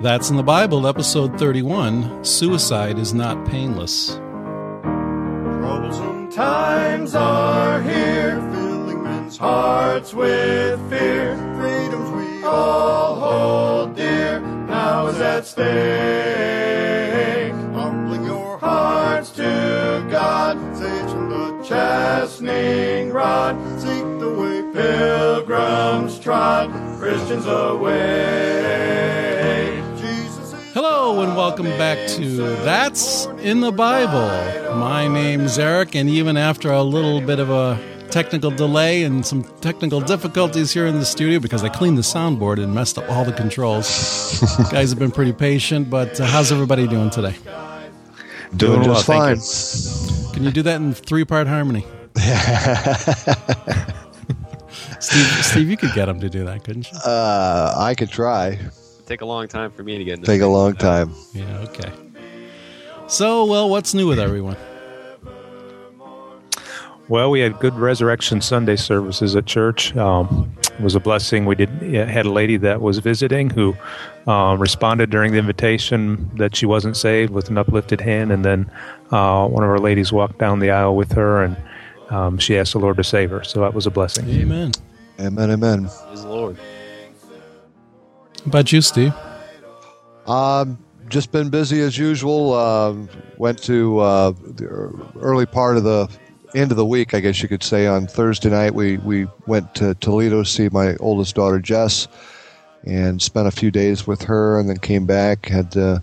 That's in the Bible, episode 31 Suicide is Not Painless. Troublesome times are here, filling men's hearts with fear. Freedoms we all hold dear, now is at stake. Humbling your hearts to God, sage from the chastening rod. Seek the way pilgrims trod, Christians away. Jesus is Hello, and welcome back to That's in the Bible. My name's Eric, and even after a little bit of a technical delay and some technical difficulties here in the studio because I cleaned the soundboard and messed up all the controls, guys have been pretty patient, but uh, how's everybody doing today? Doing, Doing just well, fine. thank Can you do that in three part harmony? Steve, Steve, you could get him to do that, couldn't you? Uh, I could try. Take a long time for me to get. into Take a long time. Yeah, okay. So, well, what's new with everyone? Well, we had good Resurrection Sunday services at church. Um, it was a blessing. We did had a lady that was visiting who uh, responded during the invitation that she wasn't saved with an uplifted hand, and then uh, one of our ladies walked down the aisle with her, and um, she asked the Lord to save her. So that was a blessing. Amen. Amen, amen. Praise the Lord. About you, Steve? Um, just been busy as usual. Um went to uh, the early part of the end of the week, I guess you could say. On Thursday night, we we went to Toledo to see my oldest daughter Jess, and spent a few days with her, and then came back. Had uh,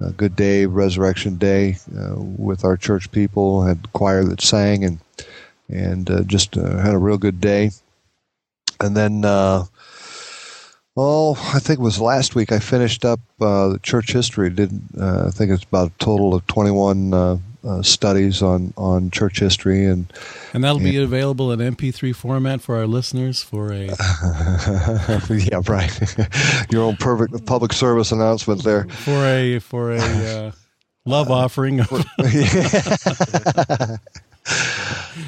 a good day, Resurrection Day, uh, with our church people. Had choir that sang, and and uh, just uh, had a real good day. And then. Oh, I think it was last week. I finished up uh, church history. Did uh, I think it's about a total of twenty-one uh, uh, studies on on church history, and And that'll be available in MP3 format for our listeners for a yeah, right. Your own perfect public service announcement there. for a for a uh, love offering. Of,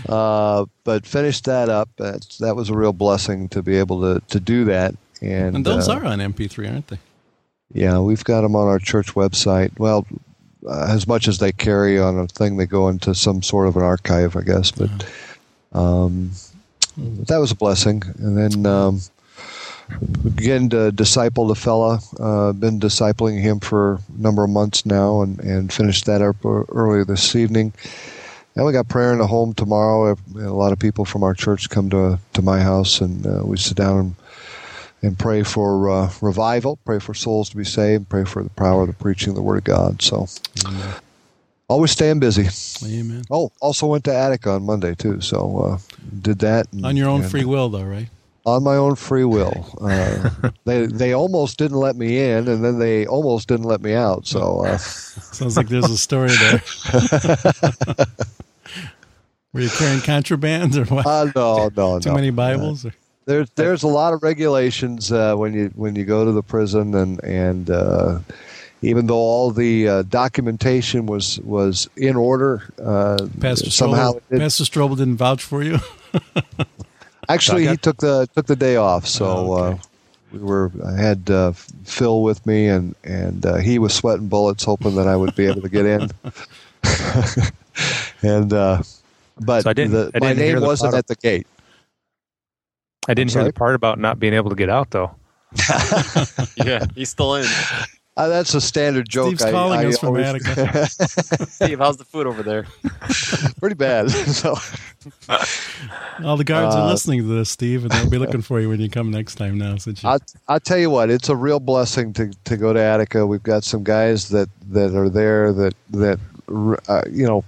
uh, but finished that up. That's, that was a real blessing to be able to to do that. And, and those uh, are on MP3, aren't they? Yeah, we've got them on our church website. Well, uh, as much as they carry on a thing, they go into some sort of an archive, I guess. But um, that was a blessing. And then um, again, to disciple a fella. Uh, been discipling him for a number of months now, and, and finished that up uh, earlier this evening. And we got prayer in the home tomorrow. A lot of people from our church come to to my house, and uh, we sit down and and pray for uh, revival, pray for souls to be saved, pray for the power of the preaching of the Word of God. So, always staying busy. Amen. Oh, also went to Attica on Monday too. So uh, did that and- On your own and- free will, though, right? On my own free will. Uh, they they almost didn't let me in, and then they almost didn't let me out. So uh, Sounds like there's a story there. Were you carrying contraband or what? uh, no, no, Too no. many Bibles? Or? There's there's a lot of regulations uh, when you when you go to the prison and and uh, even though all the uh, documentation was was in order, uh, Pastor somehow Strobel, it, Pastor Strobel didn't vouch for you. actually he took the took the day off. So Oh, okay. uh, we were I had uh, Phil with me and and uh, he was sweating bullets, hoping that I would be able to get in. and uh, but So I didn't- the, I my didn't hear name wasn't part- at the gate. I didn't hear the part about not being able to get out, though. Yeah, he's still in. Uh, that's a standard joke. Steve's I- calling I us from always- Attica. Steve, how's the food over there? Pretty bad. so All the guards are Uh, listening to this, Steve, and they'll be looking for you when you come next time now. Since you, I I tell you what, it's a real blessing to, to go to Attica. We've got some guys that, that are there that that uh, you know,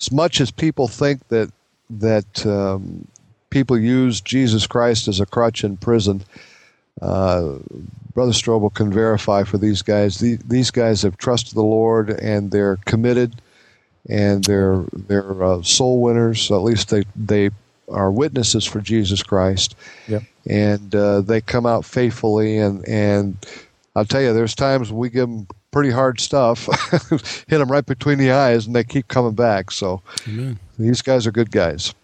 as much as people think that that um, people use Jesus Christ as a crutch in prison, uh, Brother Strobel can verify for these guys. The, these guys have trusted the Lord and they're committed, and they're they're uh, soul winners. At least they they are witnesses for Jesus Christ Yep. and uh, they come out faithfully. And and I'll tell you, there's times we give them pretty hard stuff, hit them right between the eyes, and they keep coming back. So Amen. these guys are good guys.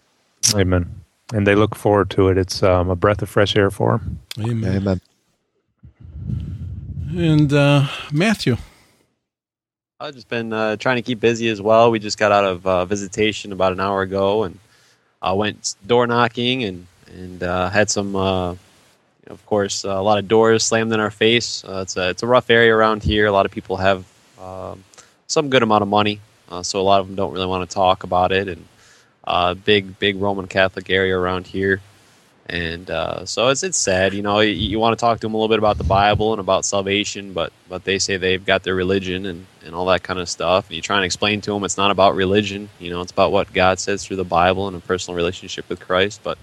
Amen. And they look forward to it. It's um, a breath of fresh air for them. Amen. Amen. And uh, Matthew. I've just been uh, trying to keep busy as well. We just got out of uh, visitation about an hour ago, and I went door knocking and and uh, had some, uh, of course, a lot of doors slammed in our face. Uh, it's a it's a rough area around here. A lot of people have um, some good amount of money, uh, so a lot of them don't really want to talk about it. And uh, big big Roman Catholic area around here. And uh, so it's it's sad, you know. You, you want to talk to them a little bit about the Bible and about salvation, but but they say they've got their religion and, and all that kind of stuff. And you try and explain to them it's not about religion, you know. It's about what God says through the Bible and a personal relationship with Christ. But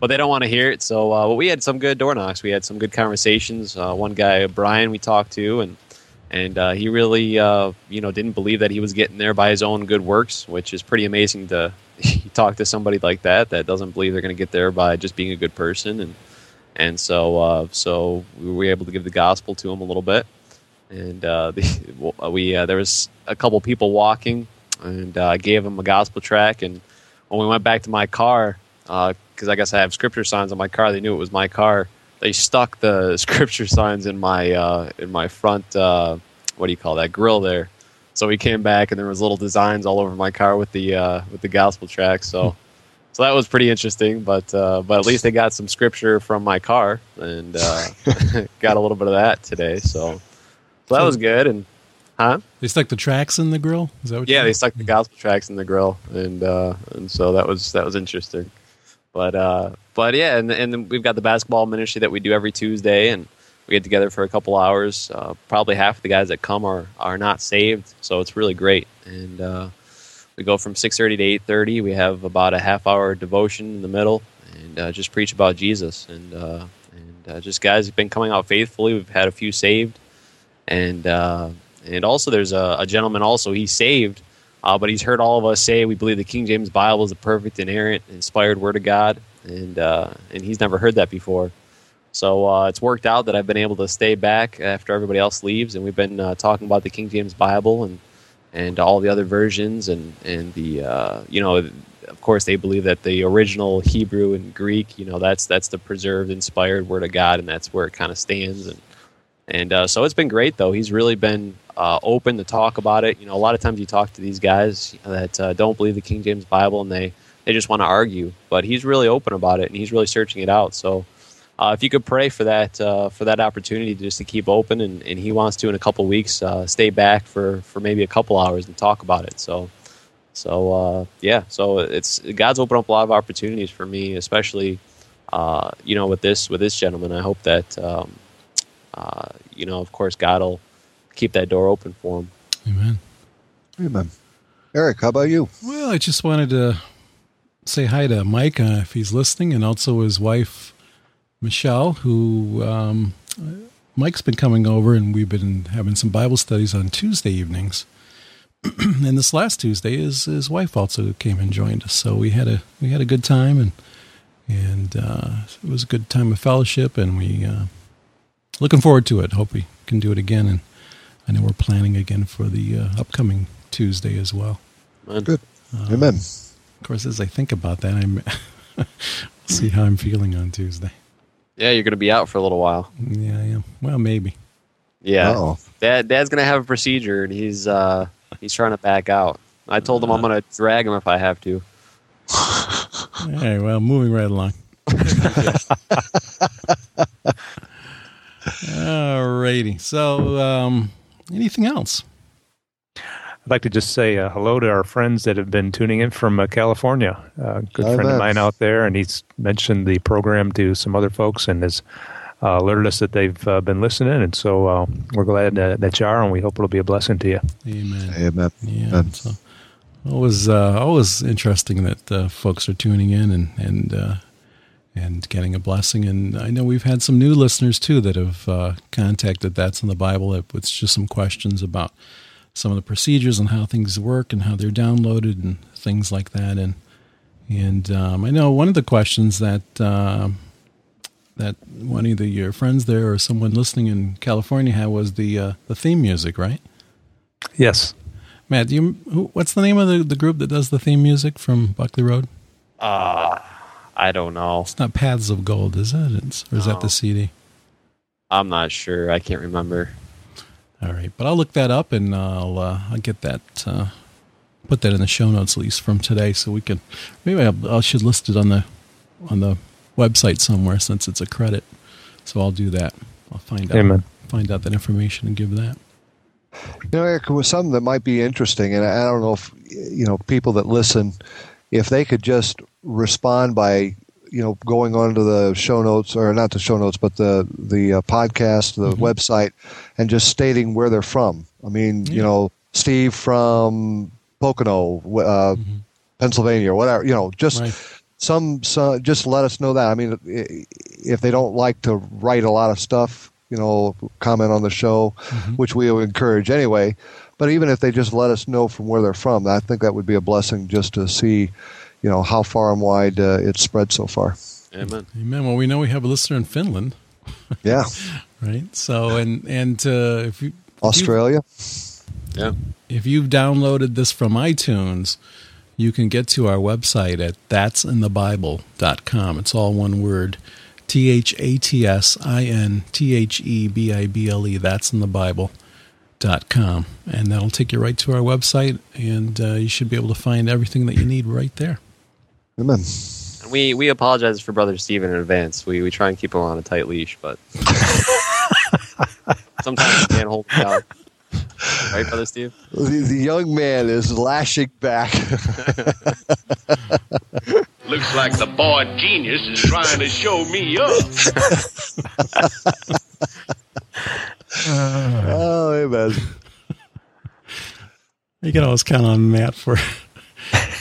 but they don't want to hear it. So uh, but we had some good door knocks. We had some good conversations. Uh, one guy, Brian, we talked to, and and uh, he really uh, you know didn't believe that he was getting there by his own good works, which is pretty amazing to talk to somebody like that that doesn't believe they're going to get there by just being a good person. And and so uh, so we were able to give the gospel to him a little bit. And uh, the, we uh, there was a couple people walking, and uh, I gave him a gospel track. And when we went back to my car, because I guess I have scripture signs on my car, they knew it was my car. They stuck the scripture signs in my uh, in my front. Uh, what do you call that grill there? So we came back and there was little designs all over my car with the uh, with the gospel track. So so that was pretty interesting. But uh, but at least they got some scripture from my car and uh, got a little bit of that today. So so that was good. And huh? They stuck the tracks in the grill. Is that what? Yeah, they stuck the gospel tracks in the grill, and uh, and so that was that was interesting. But uh, but yeah, and and we've got the basketball ministry that we do every Tuesday, and we get together for a couple hours. Uh, probably half of the guys that come are are not saved, so it's really great. And uh, we go from six thirty to eight thirty. We have about a half hour devotion in the middle, and uh, just preach about Jesus. And uh, and uh, just guys have been coming out faithfully. We've had a few saved, and uh, and also there's a, a gentleman also he's saved. Uh, but he's heard all of us say we believe the King James Bible is the perfect, inerrant, inspired Word of God, and uh, and he's never heard that before. So uh, it's worked out that I've been able to stay back after everybody else leaves, and we've been uh, talking about the King James Bible and and all the other versions, and and the uh, you know, of course, they believe that the original Hebrew and Greek, you know, that's that's the preserved, inspired Word of God, and that's where it kind of stands. And and uh, so it's been great, though. He's really been uh, open to talk about it. You know, a lot of times you talk to these guys that uh, don't believe the King James Bible, and they they just want to argue. But he's really open about it, and he's really searching it out. So uh, if you could pray for that uh, for that opportunity just to keep open, and, and he wants to in a couple weeks uh, stay back for, for maybe a couple hours and talk about it. So so uh, yeah, so it's God's opened up a lot of opportunities for me, especially uh, you know with this with this gentleman. I hope that um, uh, you know, of course, God will keep that door open for him. Amen. Amen. Eric, how about you? Well, I just wanted to say hi to Mike uh, if he's listening, and also his wife Michelle, who um, Mike's been coming over, and we've been having some Bible studies on Tuesday evenings. and this last Tuesday, his his wife also came and joined us, so we had a we had a good time, and and uh, it was a good time of fellowship, and we uh, looking forward to it. Hope we can do it again, and I know we're planning again for the uh, upcoming Tuesday as well. Man. Good. Um, Amen. Of course, as I think about that, I'm see how I'm feeling on Tuesday. Yeah, you're going to be out for a little while. Yeah, I am. Well, maybe. Yeah, Uh-oh. Dad, Dad's going to have a procedure, and he's uh, he's trying to back out. I told him I'm going to drag him if I have to. All right. Well, moving right along. All righty. So, um, anything else? I'd like to just say uh, hello to our friends that have been tuning in from uh, California. Uh, good Hi, friend man. of mine out there, and he's mentioned the program to some other folks and has uh, alerted us that they've uh, been listening. And so uh, we're glad uh, that you are, and we hope it'll be a blessing to you. Amen. Amen. Yeah. Amen. So, always, uh, always interesting that uh, folks are tuning in and and uh, and getting a blessing. And I know we've had some new listeners too that have uh, contacted That's in the Bible with just some questions about some of the procedures and how things work and how they're downloaded and things like that. And and um, I know one of the questions that uh, that one of the, your friends there or someone listening in California had was the uh, the theme music, right? Yes. Matt, do you what's the name of the, the group that does the theme music from Buckley Road? Uh, I don't know. It's not Paths of Gold, is it? It's, or is that the CD? I'm not sure. I can't remember. All right, but I'll look that up and I'll uh, I'll get that uh, put that in the show notes at least from today, so we can maybe I'll, I should list it on the on the website somewhere since it's a credit. So I'll do that. I'll find out Amen. find out that information and give that. You know, Eric, was something that might be interesting, and I don't know if you know people that listen, if they could just respond by you know going onto the show notes or not the show notes, but the the uh, podcast, the Mhm. website, and just stating where they're from. I mean, you know, Steve from Pocono, uh, Mhm. Pennsylvania, or whatever. You know, just Right. some, some just let us know that. I mean, if they don't like to write a lot of stuff, you know, comment on the show, Mhm. which we would encourage anyway. But even if they just let us know from where they're from, I think that would be a blessing just to see, you know, how far and wide uh, it's spread so far. Amen. Amen. Well, we know we have a listener in Finland, Yeah, right? So and and uh, if you Australia. Yeah. if you've downloaded this from iTunes, you can get to our website at that'sinthebible.com. It's all one word. T H A T S I N T H E B I B L E. That's in the Bible.com. And that'll take you right to our website, and uh, you should be able to find everything that you need right there. Amen. And we we apologize for Brother Steven in advance. We we try and keep him on a tight leash, but sometimes we can't hold him down. Right, Brother Steve? The, the young man is lashing back. Looks like the boy genius is trying to show me up. oh, amen. You can always count on Matt for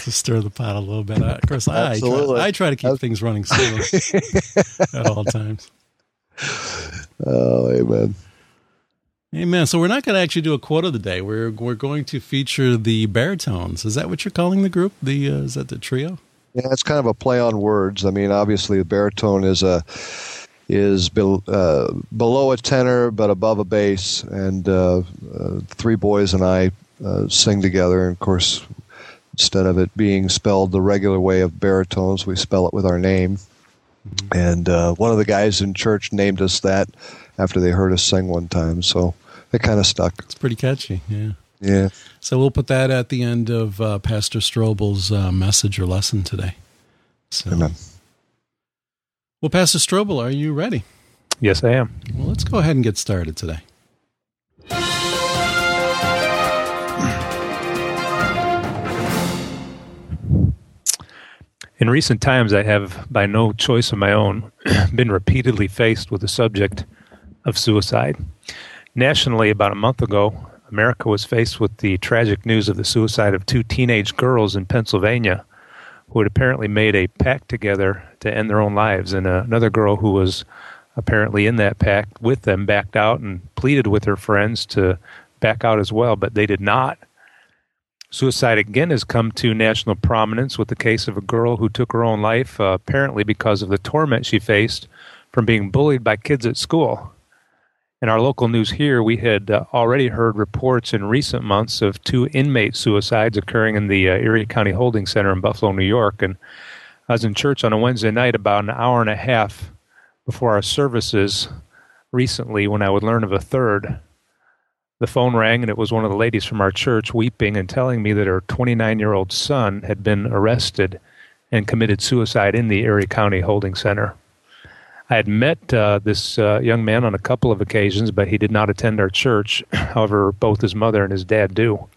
to stir the pot a little bit. I, of course, I try, I try to keep things running smooth at all times. Oh, amen. Amen. So we're not going to actually do a quote of the day. We're we're going to feature the baritones. Is that what you're calling the group? The uh, is that the trio? Yeah, it's kind of a play on words. I mean, obviously, the baritone is a is bel uh, below a tenor but above a bass, and uh, uh, three boys and I uh, sing together. And of course, instead of it being spelled the regular way of baritones, we spell it with our name. And uh, one of the guys in church named us that after they heard us sing one time, so it kind of stuck. It's pretty catchy. Yeah. Yeah. So we'll put that at the end of uh, Pastor Strobel's uh, message or lesson today. So, Amen. well, Pastor Strobel, are you ready? Yes, I am. Well, let's go ahead and get started today. In recent times, I have, by no choice of my own, been repeatedly faced with the subject of suicide. Nationally, about a month ago, America was faced with the tragic news of the suicide of two teenage girls in Pennsylvania who had apparently made a pact together to end their own lives. And uh, another girl who was apparently in that pact with them backed out and pleaded with her friends to back out as well, but they did not. Suicide again has come to national prominence with the case of a girl who took her own life, uh, apparently because of the torment she faced from being bullied by kids at school. In our local news here, we had uh, already heard reports in recent months of two inmate suicides occurring in the uh, Erie County Holding Center in Buffalo, New York. And I was in church on a Wednesday night about an hour and a half before our services recently when I would learn of a third. The phone rang, and it was one of the ladies from our church weeping and telling me that her 29 year old son had been arrested and committed suicide in the Erie County Holding Center. I had met uh, this uh, young man on a couple of occasions, but he did not attend our church. However, both his mother and his dad do.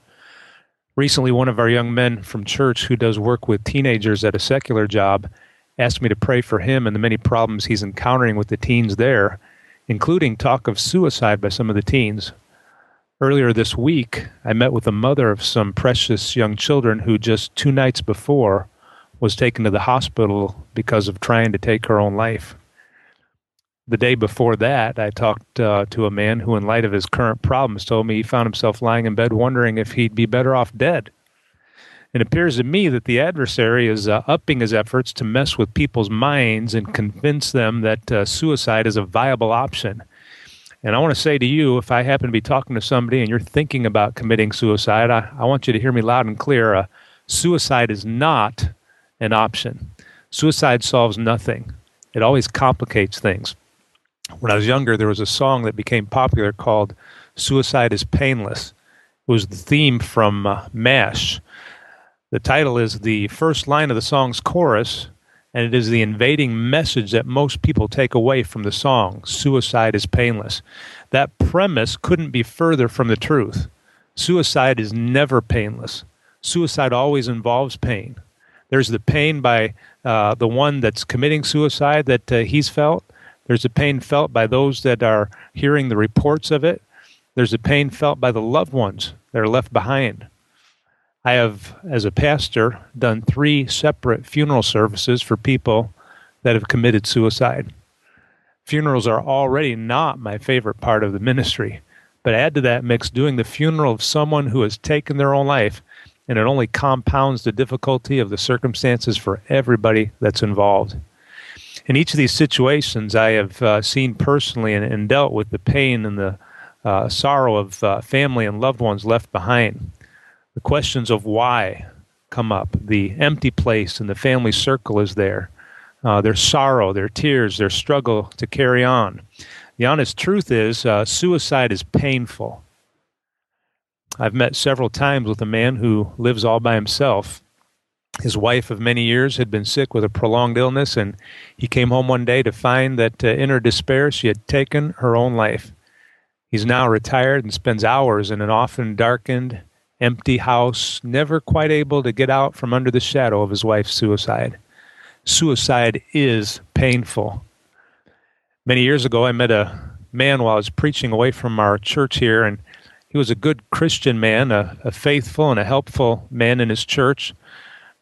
Recently, one of our young men from church who does work with teenagers at a secular job asked me to pray for him and the many problems he's encountering with the teens there, including talk of suicide by some of the teens. Earlier this week, I met with the mother of some precious young children who just two nights before was taken to the hospital because of trying to take her own life. The day before that, I talked uh, to a man who, in light of his current problems, told me he found himself lying in bed wondering if he'd be better off dead. It appears to me that the adversary is uh, upping his efforts to mess with people's minds and convince them that uh, suicide is a viable option. And I want to say to you, if I happen to be talking to somebody and you're thinking about committing suicide, I, I want you to hear me loud and clear. Uh, suicide is not an option. Suicide solves nothing, it always complicates things. When I was younger, there was a song that became popular called Suicide is Painless. It was the theme from uh, MASH. The title is the first line of the song's chorus, and it is the invading message that most people take away from the song Suicide is Painless. That premise couldn't be further from the truth. Suicide is never painless. Suicide always involves pain. There's the pain by uh, the one that's committing suicide that uh, he's felt. There's the pain felt by those that are hearing the reports of it. There's the pain felt by the loved ones that are left behind. I have, as a pastor, done three separate funeral services for people that have committed suicide. Funerals are already not my favorite part of the ministry, but add to that mix doing the funeral of someone who has taken their own life, and it only compounds the difficulty of the circumstances for everybody that's involved. In each of these situations, I have uh, seen personally and, and, dealt with the pain and the uh, sorrow of uh, family and loved ones left behind. The questions of why come up. The empty place in the family circle is there. Uh, their sorrow, their tears, their struggle to carry on. The honest truth is, uh, suicide is painful. I've met several times with a man who lives all by himself. His wife of many years had been sick with a prolonged illness, and he came home one day to find that uh, in her despair she had taken her own life. He's now retired and spends hours in an often darkened, empty house, never quite able to get out from under the shadow of his wife's suicide. Suicide is painful. Many years ago, I met a man while I was preaching away from our church here, and he was a good Christian man, a, a faithful and a helpful man in his church.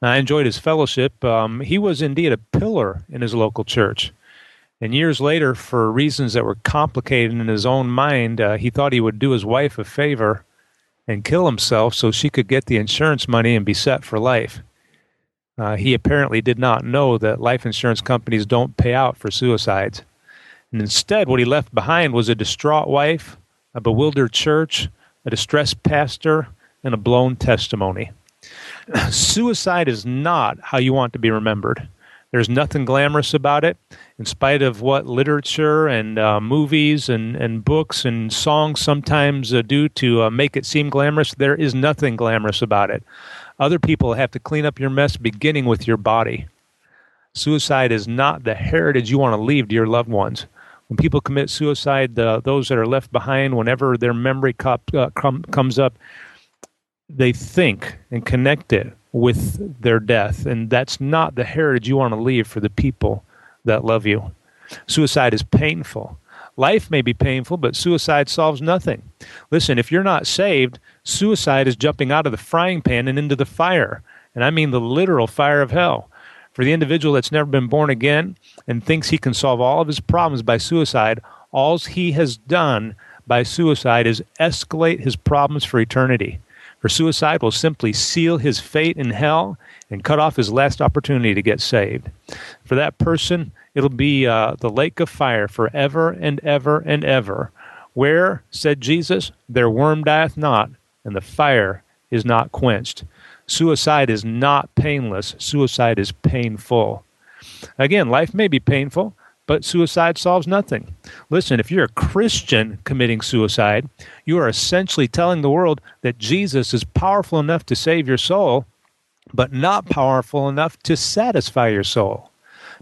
And I enjoyed his fellowship. Um, he was indeed a pillar in his local church. And years later, for reasons that were complicated in his own mind, uh, he thought he would do his wife a favor and kill himself so she could get the insurance money and be set for life. Uh, he apparently did not know that life insurance companies don't pay out for suicides. And instead, what he left behind was a distraught wife, a bewildered church, a distressed pastor, and a blown testimony. Suicide is not how you want to be remembered. There's nothing glamorous about it, in spite of what literature and uh, movies and, and books and songs sometimes uh, do to uh, make it seem glamorous. There is nothing glamorous about it. Other people have to clean up your mess, beginning with your body. Suicide is not the heritage you want to leave to your loved ones. When people commit suicide, those that are left behind, whenever their memory cop, uh, com- comes up, they think and connect it with their death. And that's not the heritage you want to leave for the people that love you. Suicide is painful. Life may be painful, but suicide solves nothing. Listen, if you're not saved, suicide is jumping out of the frying pan and into the fire. And I mean the literal fire of hell. For the individual that's never been born again and thinks he can solve all of his problems by suicide, all he has done by suicide is escalate his problems for eternity for suicide will simply seal his fate in hell and cut off his last opportunity to get saved. For that person, it'll be uh, the lake of fire forever and ever and ever, where, said Jesus, their worm dieth not, and the fire is not quenched. Suicide is not painless, suicide is painful. Again, life may be painful, but suicide solves nothing. Listen, if you're a Christian committing suicide, you are essentially telling the world that Jesus is powerful enough to save your soul, but not powerful enough to satisfy your soul.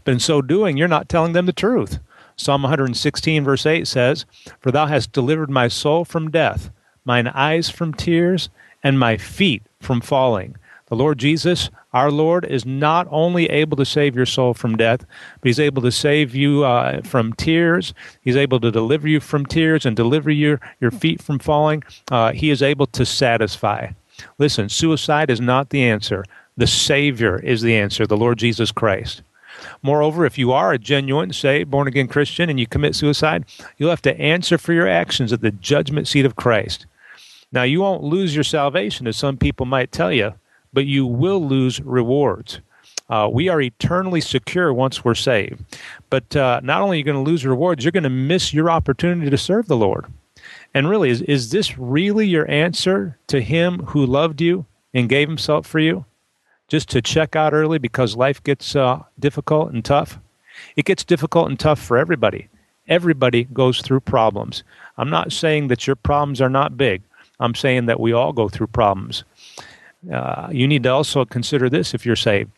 But in so doing, you're not telling them the truth. Psalm 116, verse 8 says, For thou hast delivered my soul from death, mine eyes from tears, and my feet from falling. The Lord Jesus, our Lord, is not only able to save your soul from death, but He's able to save you uh, from tears. He's able to deliver you from tears and deliver your, your feet from falling. Uh, he is able to satisfy. Listen, suicide is not the answer. The Savior is the answer, the Lord Jesus Christ. Moreover, if you are a genuine, say, born again Christian and you commit suicide, you'll have to answer for your actions at the judgment seat of Christ. Now, you won't lose your salvation, as some people might tell you but you will lose rewards. Uh, we are eternally secure once we're saved. But uh, not only are you going to lose rewards, you're going to miss your opportunity to serve the Lord. And really, is, is this really your answer to Him who loved you and gave Himself for you? Just to check out early because life gets uh, difficult and tough? It gets difficult and tough for everybody. Everybody goes through problems. I'm not saying that your problems are not big. I'm saying that we all go through problems. Uh, you need to also consider this if you're saved.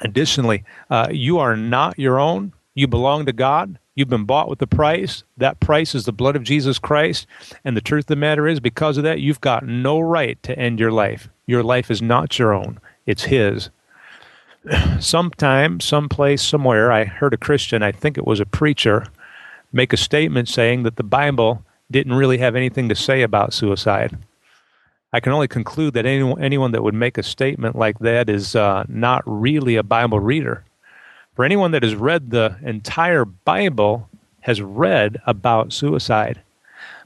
Additionally, uh, you are not your own. You belong to God. You've been bought with a price. That price is the blood of Jesus Christ. And the truth of the matter is, because of that, you've got no right to end your life. Your life is not your own, it's His. Sometime, someplace, somewhere, I heard a Christian, I think it was a preacher, make a statement saying that the Bible didn't really have anything to say about suicide. I can only conclude that anyone, anyone that would make a statement like that is uh, not really a Bible reader. For anyone that has read the entire Bible, has read about suicide.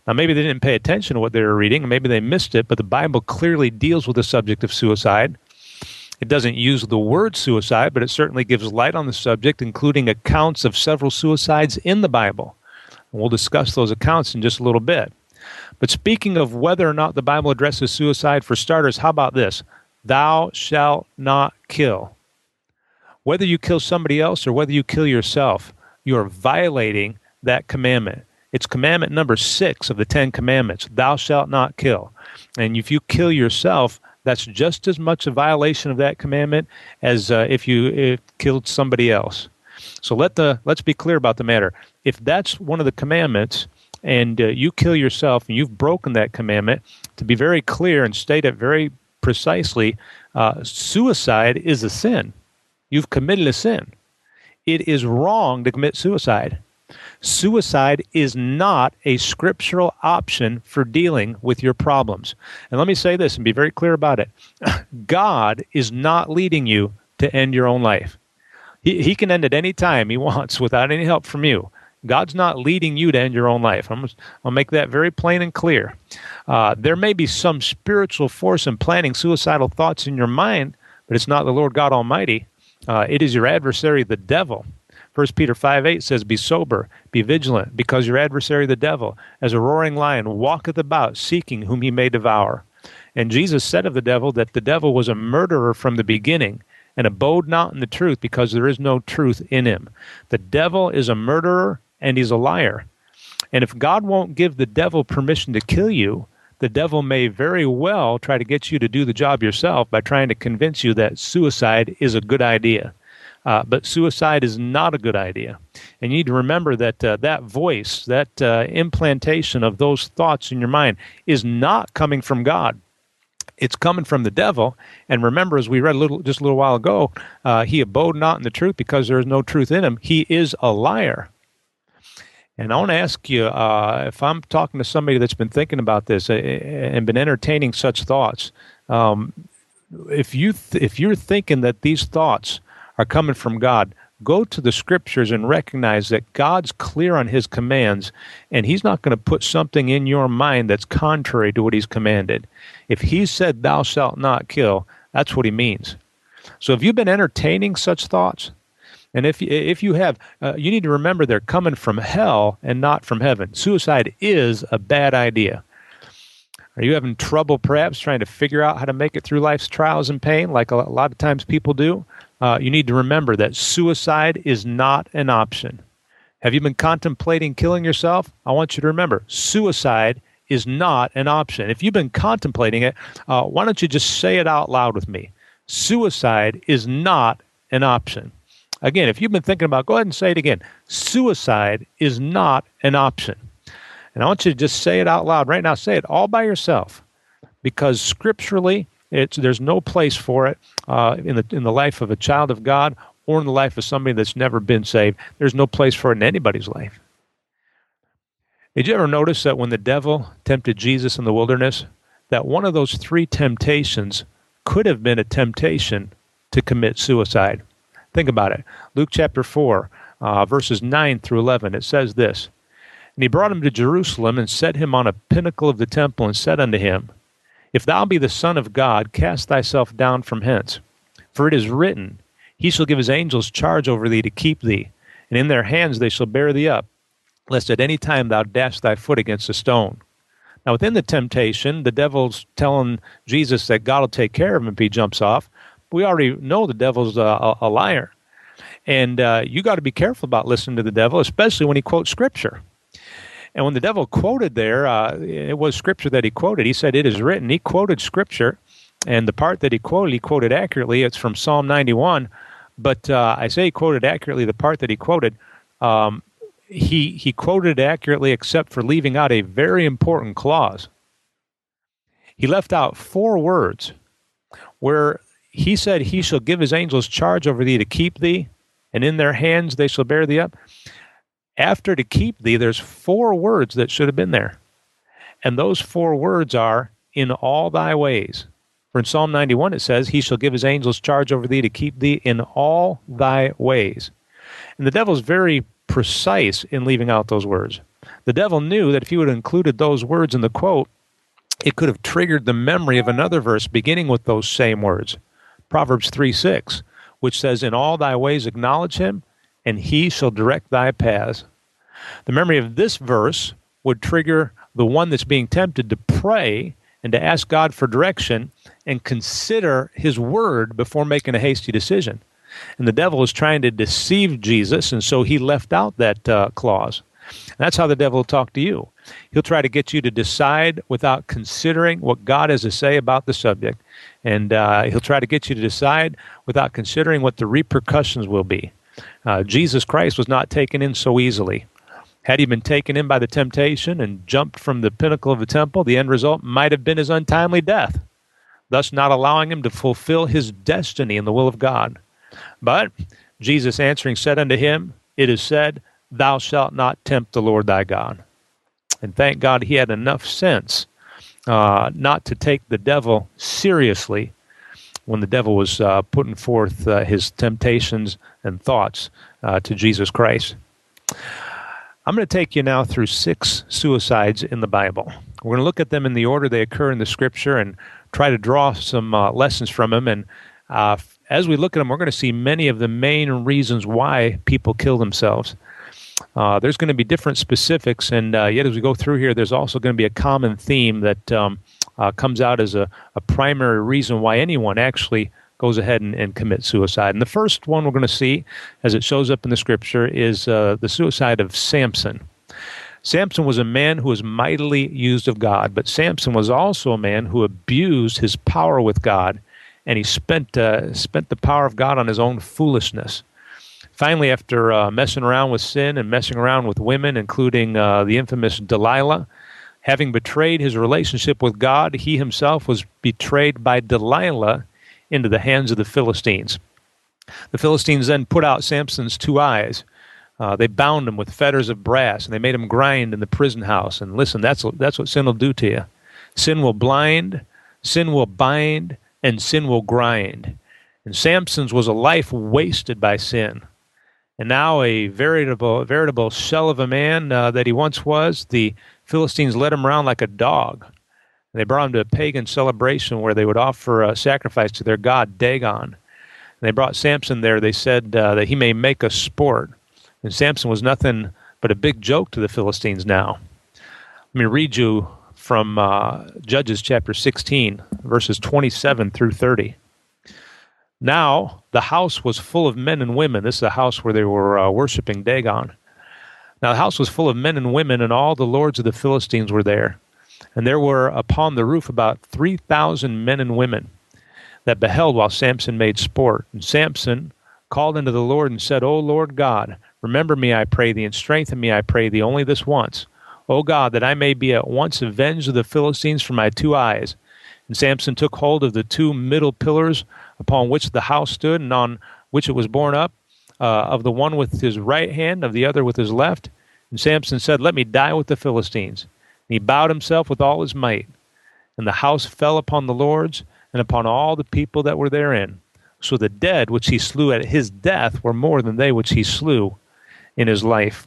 Now, maybe they didn't pay attention to what they were reading, maybe they missed it, but the Bible clearly deals with the subject of suicide. It doesn't use the word suicide, but it certainly gives light on the subject, including accounts of several suicides in the Bible. And we'll discuss those accounts in just a little bit. But speaking of whether or not the Bible addresses suicide, for starters, how about this? Thou shalt not kill. Whether you kill somebody else or whether you kill yourself, you are violating that commandment. It's commandment number six of the Ten Commandments Thou shalt not kill. And if you kill yourself, that's just as much a violation of that commandment as uh, if you if killed somebody else. So let the let's be clear about the matter. If that's one of the commandments, and uh, you kill yourself, and you've broken that commandment, to be very clear and state it very precisely, uh, suicide is a sin. You've committed a sin. It is wrong to commit suicide. Suicide is not a scriptural option for dealing with your problems. And let me say this and be very clear about it God is not leading you to end your own life. He, he can end at any time he wants without any help from you. God's not leading you to end your own life. I'm, I'll make that very plain and clear. Uh, there may be some spiritual force in planting suicidal thoughts in your mind, but it's not the Lord God Almighty. Uh, it is your adversary, the devil. 1 Peter 5 8 says, Be sober, be vigilant, because your adversary, the devil, as a roaring lion, walketh about, seeking whom he may devour. And Jesus said of the devil that the devil was a murderer from the beginning and abode not in the truth because there is no truth in him. The devil is a murderer and he's a liar. And if God won't give the devil permission to kill you, the devil may very well try to get you to do the job yourself by trying to convince you that suicide is a good idea. Uh, but suicide is not a good idea. And you need to remember that uh, that voice, that uh, implantation of those thoughts in your mind, is not coming from God. It's coming from the devil. And remember, as we read a little, just a little while ago, uh, he abode not in the truth because there is no truth in him. He is a liar. And I want to ask you uh, if I'm talking to somebody that's been thinking about this uh, and been entertaining such thoughts, um, if you th- if you're thinking that these thoughts are coming from God, go to the scriptures and recognize that God's clear on his commands and he's not going to put something in your mind that's contrary to what he's commanded. If he said thou shalt not kill, that's what he means. So if you've been entertaining such thoughts, and if if you have, uh, you need to remember they're coming from hell and not from heaven. Suicide is a bad idea. Are you having trouble, perhaps, trying to figure out how to make it through life's trials and pain, like a lot of times people do? Uh, you need to remember that suicide is not an option. Have you been contemplating killing yourself? I want you to remember suicide is not an option. If you've been contemplating it, uh, why don't you just say it out loud with me? Suicide is not an option. Again, if you've been thinking about, go ahead and say it again. Suicide is not an option. And I want you to just say it out loud right now. Say it all by yourself. Because scripturally, it's, there's no place for it uh, in, the, in the life of a child of God or in the life of somebody that's never been saved. There's no place for it in anybody's life. Did you ever notice that when the devil tempted Jesus in the wilderness, that one of those three temptations could have been a temptation to commit suicide? Think about it. Luke chapter 4, uh, verses 9 through 11, it says this And he brought him to Jerusalem and set him on a pinnacle of the temple and said unto him, If thou be the Son of God, cast thyself down from hence. For it is written, He shall give his angels charge over thee to keep thee, and in their hands they shall bear thee up, lest at any time thou dash thy foot against a stone. Now, within the temptation, the devil's telling Jesus that God will take care of him if he jumps off we already know the devil's a, a liar. And uh, you got to be careful about listening to the devil, especially when he quotes scripture. And when the devil quoted there, uh, it was scripture that he quoted. He said, It is written. He quoted scripture. And the part that he quoted, he quoted accurately. It's from Psalm 91. But uh, I say he quoted accurately. The part that he quoted, um, he, he quoted accurately except for leaving out a very important clause. He left out four words where he said, He shall give his angels charge over thee to keep thee, and in their hands they shall bear thee up. After to keep thee, there's four words that should have been there. And those four words are in all thy ways. For in Psalm 91 it says, He shall give his angels charge over thee to keep thee in all thy ways. And the devil's very precise in leaving out those words. The devil knew that if he would have included those words in the quote, it could have triggered the memory of another verse beginning with those same words. Proverbs 3 6, which says, In all thy ways acknowledge him, and he shall direct thy paths. The memory of this verse would trigger the one that's being tempted to pray and to ask God for direction and consider his word before making a hasty decision. And the devil is trying to deceive Jesus, and so he left out that uh, clause. That's how the devil will talk to you. He'll try to get you to decide without considering what God has to say about the subject. And uh, he'll try to get you to decide without considering what the repercussions will be. Uh, Jesus Christ was not taken in so easily. Had he been taken in by the temptation and jumped from the pinnacle of the temple, the end result might have been his untimely death, thus not allowing him to fulfill his destiny in the will of God. But Jesus answering said unto him, It is said, Thou shalt not tempt the Lord thy God. And thank God he had enough sense uh, not to take the devil seriously when the devil was uh, putting forth uh, his temptations and thoughts uh, to Jesus Christ. I'm going to take you now through six suicides in the Bible. We're going to look at them in the order they occur in the Scripture and try to draw some uh, lessons from them. And uh, as we look at them, we're going to see many of the main reasons why people kill themselves. Uh, there's going to be different specifics, and uh, yet as we go through here, there's also going to be a common theme that um, uh, comes out as a, a, primary reason why anyone actually goes ahead and, and, commits suicide. And the first one we're going to see, as it shows up in the scripture, is uh, the suicide of Samson. Samson was a man who was mightily used of God, but Samson was also a man who abused his power with God, and he spent uh, spent the power of God on his own foolishness. Finally, after uh, messing around with sin and messing around with women, including uh, the infamous Delilah, having betrayed his relationship with God, he himself was betrayed by Delilah into the hands of the Philistines. The Philistines then put out Samson's two eyes. Uh, they bound him with fetters of brass and they made him grind in the prison house. And listen, that's, that's what sin will do to you. Sin will blind, sin will bind, and sin will grind. And Samson's was a life wasted by sin and now a veritable veritable shell of a man uh, that he once was. The Philistines led him around like a dog. They brought him to a pagan celebration where they would offer a sacrifice to their god Dagon. They brought Samson there. They said uh, that he may make a sport, and Samson was nothing but a big joke to the Philistines. Now, let me read you from uh, Judges chapter 16, verses 27 through 30. Now the house was full of men and women. This is a house where they were uh, worshiping Dagon. Now the house was full of men and women, and all the lords of the Philistines were there. And there were upon the roof about three thousand men and women that beheld while Samson made sport. And Samson called unto the Lord and said, O Lord God, remember me, I pray thee, and strengthen me, I pray thee, only this once. O God, that I may be at once avenged of the Philistines for my two eyes. And Samson took hold of the two middle pillars upon which the house stood and on which it was borne up, uh, of the one with his right hand, of the other with his left. And Samson said, Let me die with the Philistines. And he bowed himself with all his might. And the house fell upon the lords and upon all the people that were therein. So the dead which he slew at his death were more than they which he slew in his life.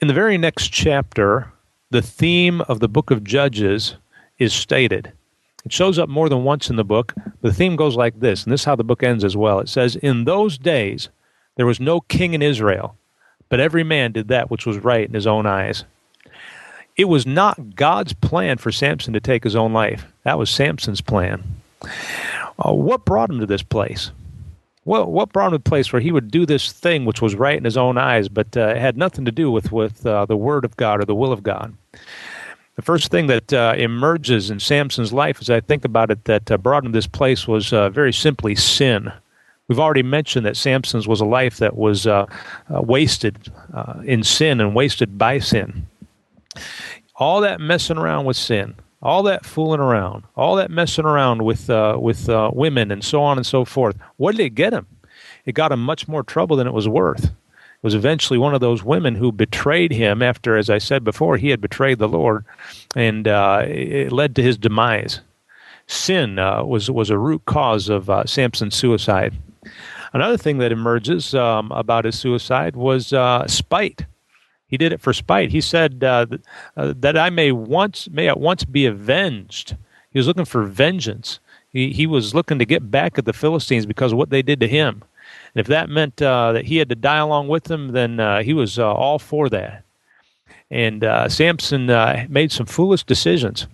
In the very next chapter, the theme of the book of Judges is stated. It shows up more than once in the book. The theme goes like this, and this is how the book ends as well. It says, In those days there was no king in Israel, but every man did that which was right in his own eyes. It was not God's plan for Samson to take his own life. That was Samson's plan. Uh, what brought him to this place? Well, what brought him to a place where he would do this thing which was right in his own eyes, but uh, it had nothing to do with with uh, the word of God or the will of God? The first thing that uh, emerges in Samson's life, as I think about it, that uh, brought him to this place was uh, very simply sin. We've already mentioned that Samson's was a life that was uh, wasted in sin and wasted by sin. All that messing around with sin, all that fooling around, all that messing around with uh, with uh, women and so on and so forth. What did it get him? It got him much more trouble than it was worth. Was eventually one of those women who betrayed him after, as I said before, he had betrayed the Lord, and uh, it led to his demise. Sin uh, was was a root cause of uh, Samson's suicide. Another thing that emerges um, about his suicide was uh, spite. He did it for spite. He said uh, uh, that I may once may at once be avenged. He was looking for vengeance. He he was looking to get back at the Philistines because of what they did to him. And if that meant uh, that he had to die along with them, then uh, he was uh, all for that. And uh, Samson made some foolish decisions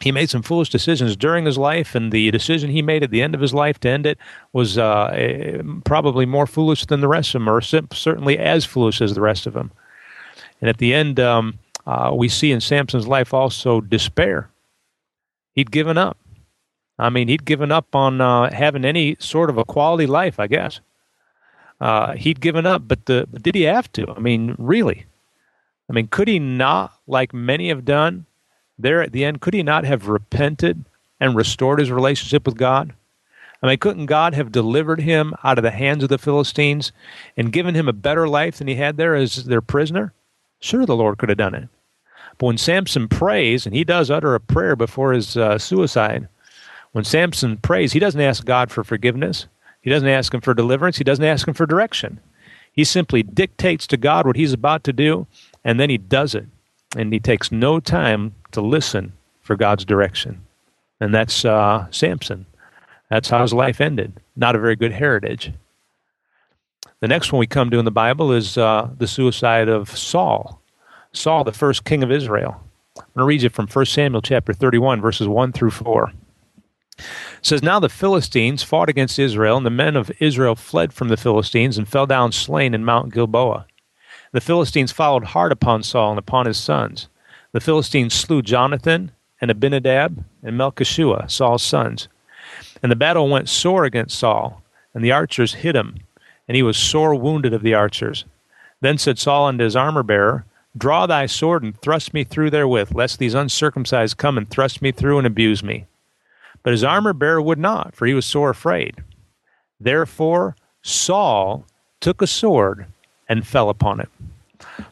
he made some foolish decisions during his life, and the decision he made at the end of his life to end it was uh, probably more foolish than the rest of them, or certainly as foolish as the rest of them. And at the end, um, uh, we see in Samson's life also despair. He'd given up. I mean, he'd given up on uh, having any sort of a quality life, I guess. Uh, he'd given up, but, the, but did he have to? I mean, really? I mean, could he not, like many have done, there at the end, could he not have repented and restored his relationship with God? I mean, couldn't God have delivered him out of the hands of the Philistines and given him a better life than he had there as their prisoner? Sure, the Lord could have done it. But when Samson prays, and he does utter a prayer before his uh, suicide, when Samson prays, he doesn't ask God for forgiveness. He doesn't ask him for deliverance. He doesn't ask him for direction. He simply dictates to God what he's about to do, and then he does it. And he takes no time to listen for God's direction. And that's uh, Samson. That's how his life ended. Not a very good heritage. The next one we come to in the Bible is uh, the suicide of Saul. Saul, the first king of Israel. I'm going to read you from 1 Samuel chapter 31, verses 1 through 4. Says, Now the Philistines fought against Israel, and the men of Israel fled from the Philistines and fell down slain in Mount Gilboa. The Philistines followed hard upon Saul and upon his sons. The Philistines slew Jonathan and Abinadab and Melchishua, Saul's sons. And the battle went sore against Saul, and the archers hit him and he was sore wounded of the archers. Then said Saul unto his armor bearer, Draw thy sword and thrust me through therewith, lest these uncircumcised come and thrust me through and abuse me. But his armor bearer would not, for he was sore afraid. Therefore Saul took a sword and fell upon it.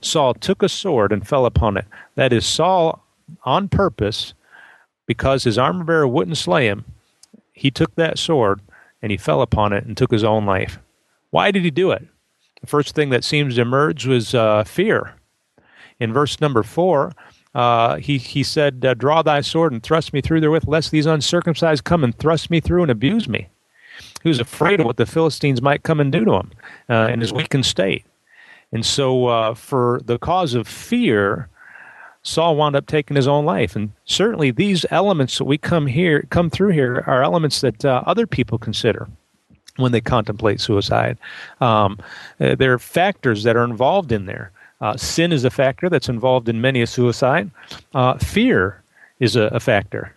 Saul took a sword and fell upon it. That is, Saul, on purpose, because his armor bearer wouldn't slay him, he took that sword and he fell upon it and took his own life. Why did he do it? The first thing that seems to emerge was uh, fear. In verse number four, uh, he, he said, uh, Draw thy sword and thrust me through therewith, lest these uncircumcised come and thrust me through and abuse me. He was afraid of what the Philistines might come and do to him uh, in his weakened state. And so, uh, for the cause of fear, Saul wound up taking his own life. And certainly, these elements that we come here, come through here, are elements that uh, other people consider when they contemplate suicide. Um, uh, there are factors that are involved in there. Uh, sin is a factor that's involved in many a suicide. Uh, fear is a, a, factor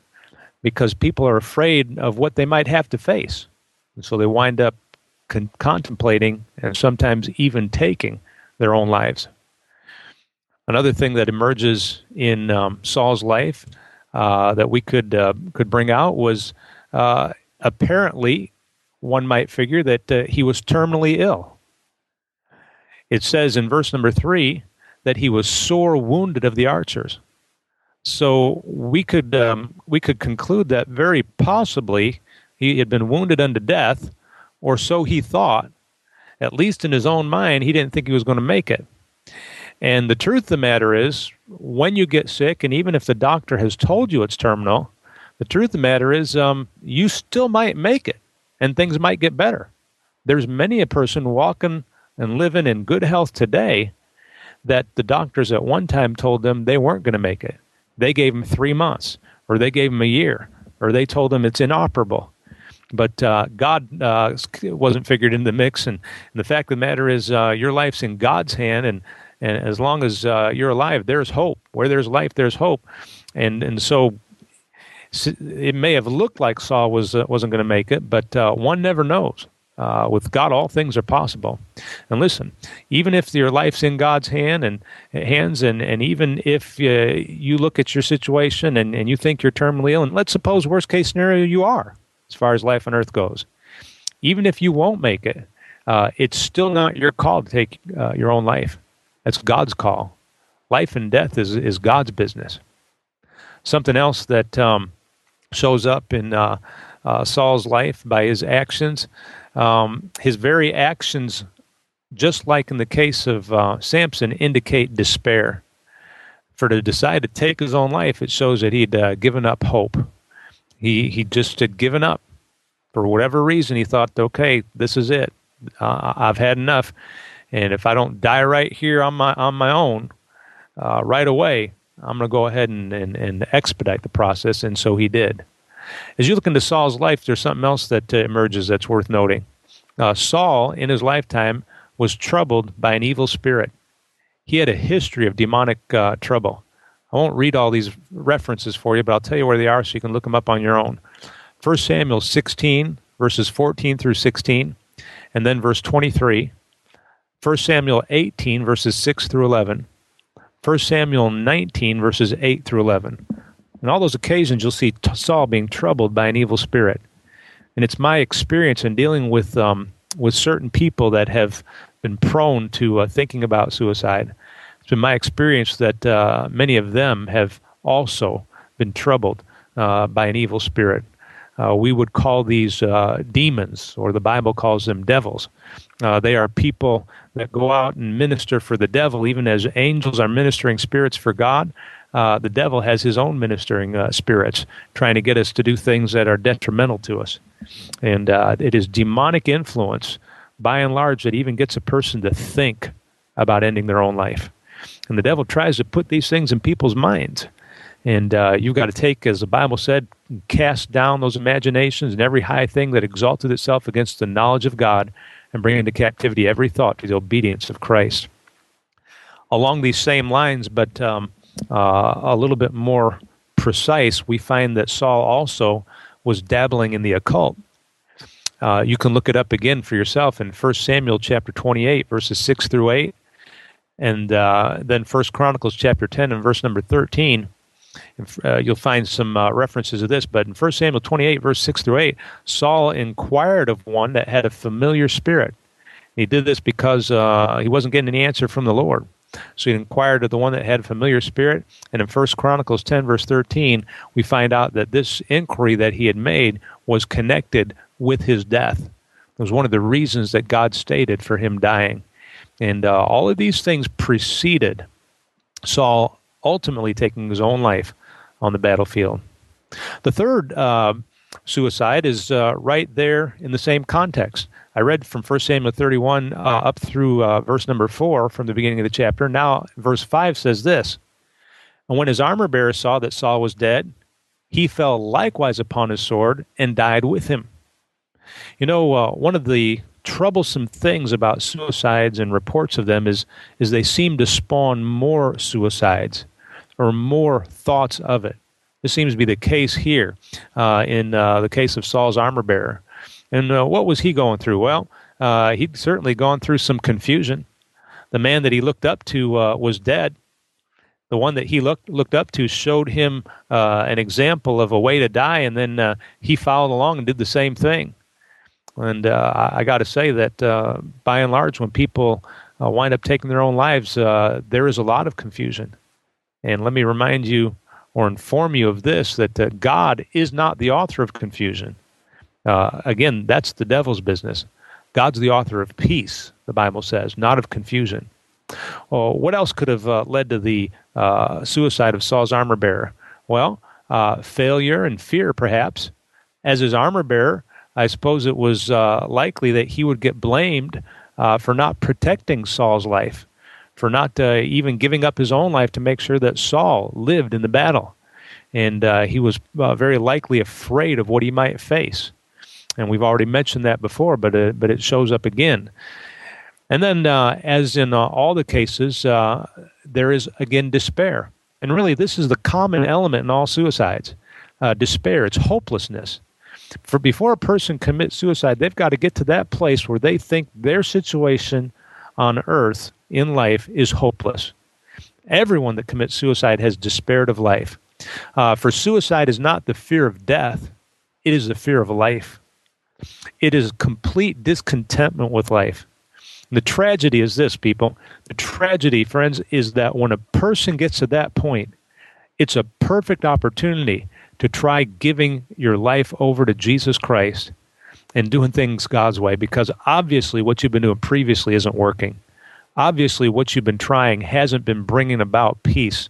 because people are afraid of what they might have to face. And so they wind up con- contemplating and sometimes even taking their own lives. Another thing that emerges in um, Saul's life uh, that we could uh, could bring out was uh, apparently one might figure that uh, he was terminally ill. It says in verse number three that he was sore wounded of the archers. So we could um, we could conclude that very possibly he had been wounded unto death, or so he thought. At least in his own mind, he didn't think he was going to make it. And the truth of the matter is, when you get sick, and even if the doctor has told you it's terminal, the truth of the matter is, um, you still might make it and things might get better. There's many a person walking and living in good health today that the doctors at one time told them they weren't going to make it. They gave them three months, or they gave them a year, or they told them it's inoperable. but uh, God uh, wasn't figured in the mix. And, and, the fact of the matter is, uh, your life's in God's hand, and and as long as uh, you're alive, there's hope. Where there's life, there's hope. And and so it may have looked like Saul was uh, wasn't going to make it, but uh, one never knows. Uh, with God, all things are possible. And listen, even if your life's in God's hand and hands, and, and even if uh, you look at your situation and, and you think you're terminally ill, and let's suppose worst case scenario you are, as far as life on earth goes, even if you won't make it, uh, it's still not your call to take uh, your own life. That's God's call. Life and death is is God's business. Something else that um, shows up in uh, Saul's life by his actions. Um, his very actions, just like in the case of uh, Samson, indicate despair. For to decide to take his own life, it shows that he'd uh, given up hope. He he just had given up for whatever reason. He thought, okay, this is it. Uh, I've had enough, and if I don't die right here on my on my own, uh, right away, I'm going to go ahead and, and, and expedite the process. And so he did. As you look into Saul's life, there's something else that uh, emerges that's worth noting. Uh, Saul, in his lifetime, was troubled by an evil spirit. He had a history of demonic uh, trouble. I won't read all these references for you, but I'll tell you where they are so you can look them up on your own. 1 Samuel 16, verses 14 through 16, and then verse 23. 1 Samuel 18, verses 6 through 11. 1 Samuel 19, verses 8 through 11. On all those occasions, you'll see Saul being troubled by an evil spirit. And it's my experience in dealing with, um, with certain people that have been prone to uh, thinking about suicide. It's been my experience that uh, many of them have also been troubled uh, by an evil spirit. Uh, we would call these uh, demons, or the Bible calls them devils. Uh, they are people that go out and minister for the devil, even as angels are ministering spirits for God. Uh, the devil has his own ministering uh, spirits trying to get us to do things that are detrimental to us. And uh, it is demonic influence, by and large, that even gets a person to think about ending their own life. And the devil tries to put these things in people's minds. And uh, you've got to take, as the Bible said, cast down those imaginations and every high thing that exalted itself against the knowledge of God and bring into captivity every thought to the obedience of Christ. Along these same lines, but um, uh, a little bit more precise, we find that Saul also was dabbling in the occult. Uh, you can look it up again for yourself in 1 Samuel chapter 28, verses 6 through 8, and uh, then 1 Chronicles chapter 10 and verse number 13 uh, you'll find some uh, references of this, but in 1 Samuel 28, verse 6 through 8, Saul inquired of one that had a familiar spirit. He did this because uh, he wasn't getting any answer from the Lord. So he inquired of the one that had a familiar spirit. And in 1 Chronicles 10, verse 13, we find out that this inquiry that he had made was connected with his death. It was one of the reasons that God stated for him dying. And uh, all of these things preceded Saul ultimately taking his own life on the battlefield. The third uh, suicide is uh, right there in the same context. I read from 1 Samuel 31 uh, up through uh, verse number 4 from the beginning of the chapter. Now, verse 5 says this And when his armor bearer saw that Saul was dead, he fell likewise upon his sword and died with him. You know, uh, one of the troublesome things about suicides and reports of them is, is they seem to spawn more suicides or more thoughts of it. This seems to be the case here uh, in uh, the case of Saul's armor bearer. And uh, what was he going through? Well, uh, he'd certainly gone through some confusion. The man that he looked up to uh, was dead. The one that he looked looked up to showed him uh, an example of a way to die, and then he followed along and did the same thing. And I got to say that by and large, when people wind up taking their own lives, there is a lot of confusion. And let me remind you or inform you of this that uh, God is not the author of confusion. Uh, again, that's the devil's business. God's the author of peace, the Bible says, not of confusion. Well, what else could have uh, led to the uh, suicide of Saul's armor bearer? Well, uh, failure and fear, perhaps. As his armor bearer, I suppose it was uh, likely that he would get blamed for not protecting Saul's life for not uh, even giving up his own life to make sure that Saul lived in the battle. And uh, he was uh, very likely afraid of what he might face. And we've already mentioned that before, but uh, but it shows up again. And then, uh, as in uh, all the cases, uh, there is again despair. And really, this is the common element in all suicides uh, despair, it's hopelessness. For before a person commits suicide, they've got to get to that place where they think their situation on earth in life is hopeless. Everyone that commits suicide has despaired of life. For suicide is not the fear of death, it is the fear of life. It is complete discontentment with life. The tragedy is this, people. The tragedy, friends, is that when a person gets to that point, it's a perfect opportunity to try giving your life over to Jesus Christ and doing things God's way because obviously what you've been doing previously isn't working. Obviously, what you've been trying hasn't been bringing about peace.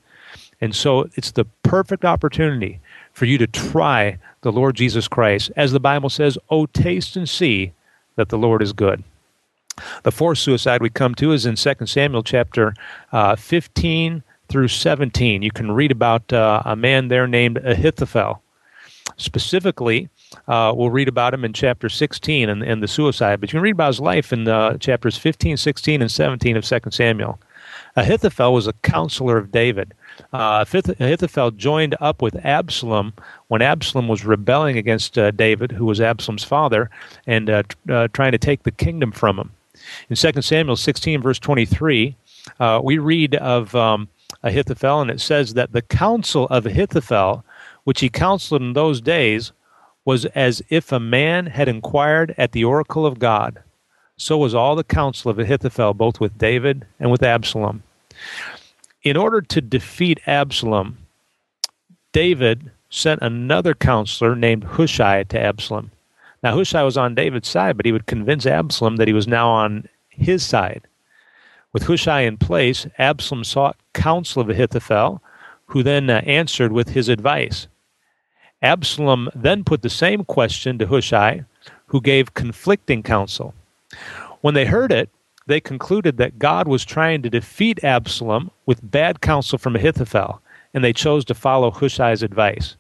And so it's the perfect opportunity for you to try the Lord Jesus Christ. As the Bible says, Oh, taste and see that the Lord is good. The fourth suicide we come to is in 2 Samuel chapter uh, 15 through 17. You can read about uh, a man there named Ahithophel. Specifically, uh, we'll read about him in chapter 16 and, and the suicide, but you can read about his life in uh, chapters 15, 16, and 17 of 2 Samuel. Ahithophel was a counselor of David. Uh, Ahithophel joined up with Absalom when Absalom was rebelling against uh, David, who was Absalom's father, and uh, uh trying to take the kingdom from him. In 2 Samuel 16, verse 23, uh, we read of um, Ahithophel, and it says that the counsel of Ahithophel, which he counseled in those days, was as if a man had inquired at the oracle of God. So was all the counsel of Ahithophel, both with David and with Absalom. In order to defeat Absalom, David sent another counselor named Hushai to Absalom. Now, Hushai was on David's side, but he would convince Absalom that he was now on his side. With Hushai in place, Absalom sought counsel of Ahithophel, who then uh, answered with his advice. Absalom then put the same question to Hushai, who gave conflicting counsel. When they heard it, they concluded that God was trying to defeat Absalom with bad counsel from Ahithophel, and they chose to follow Hushai's advice.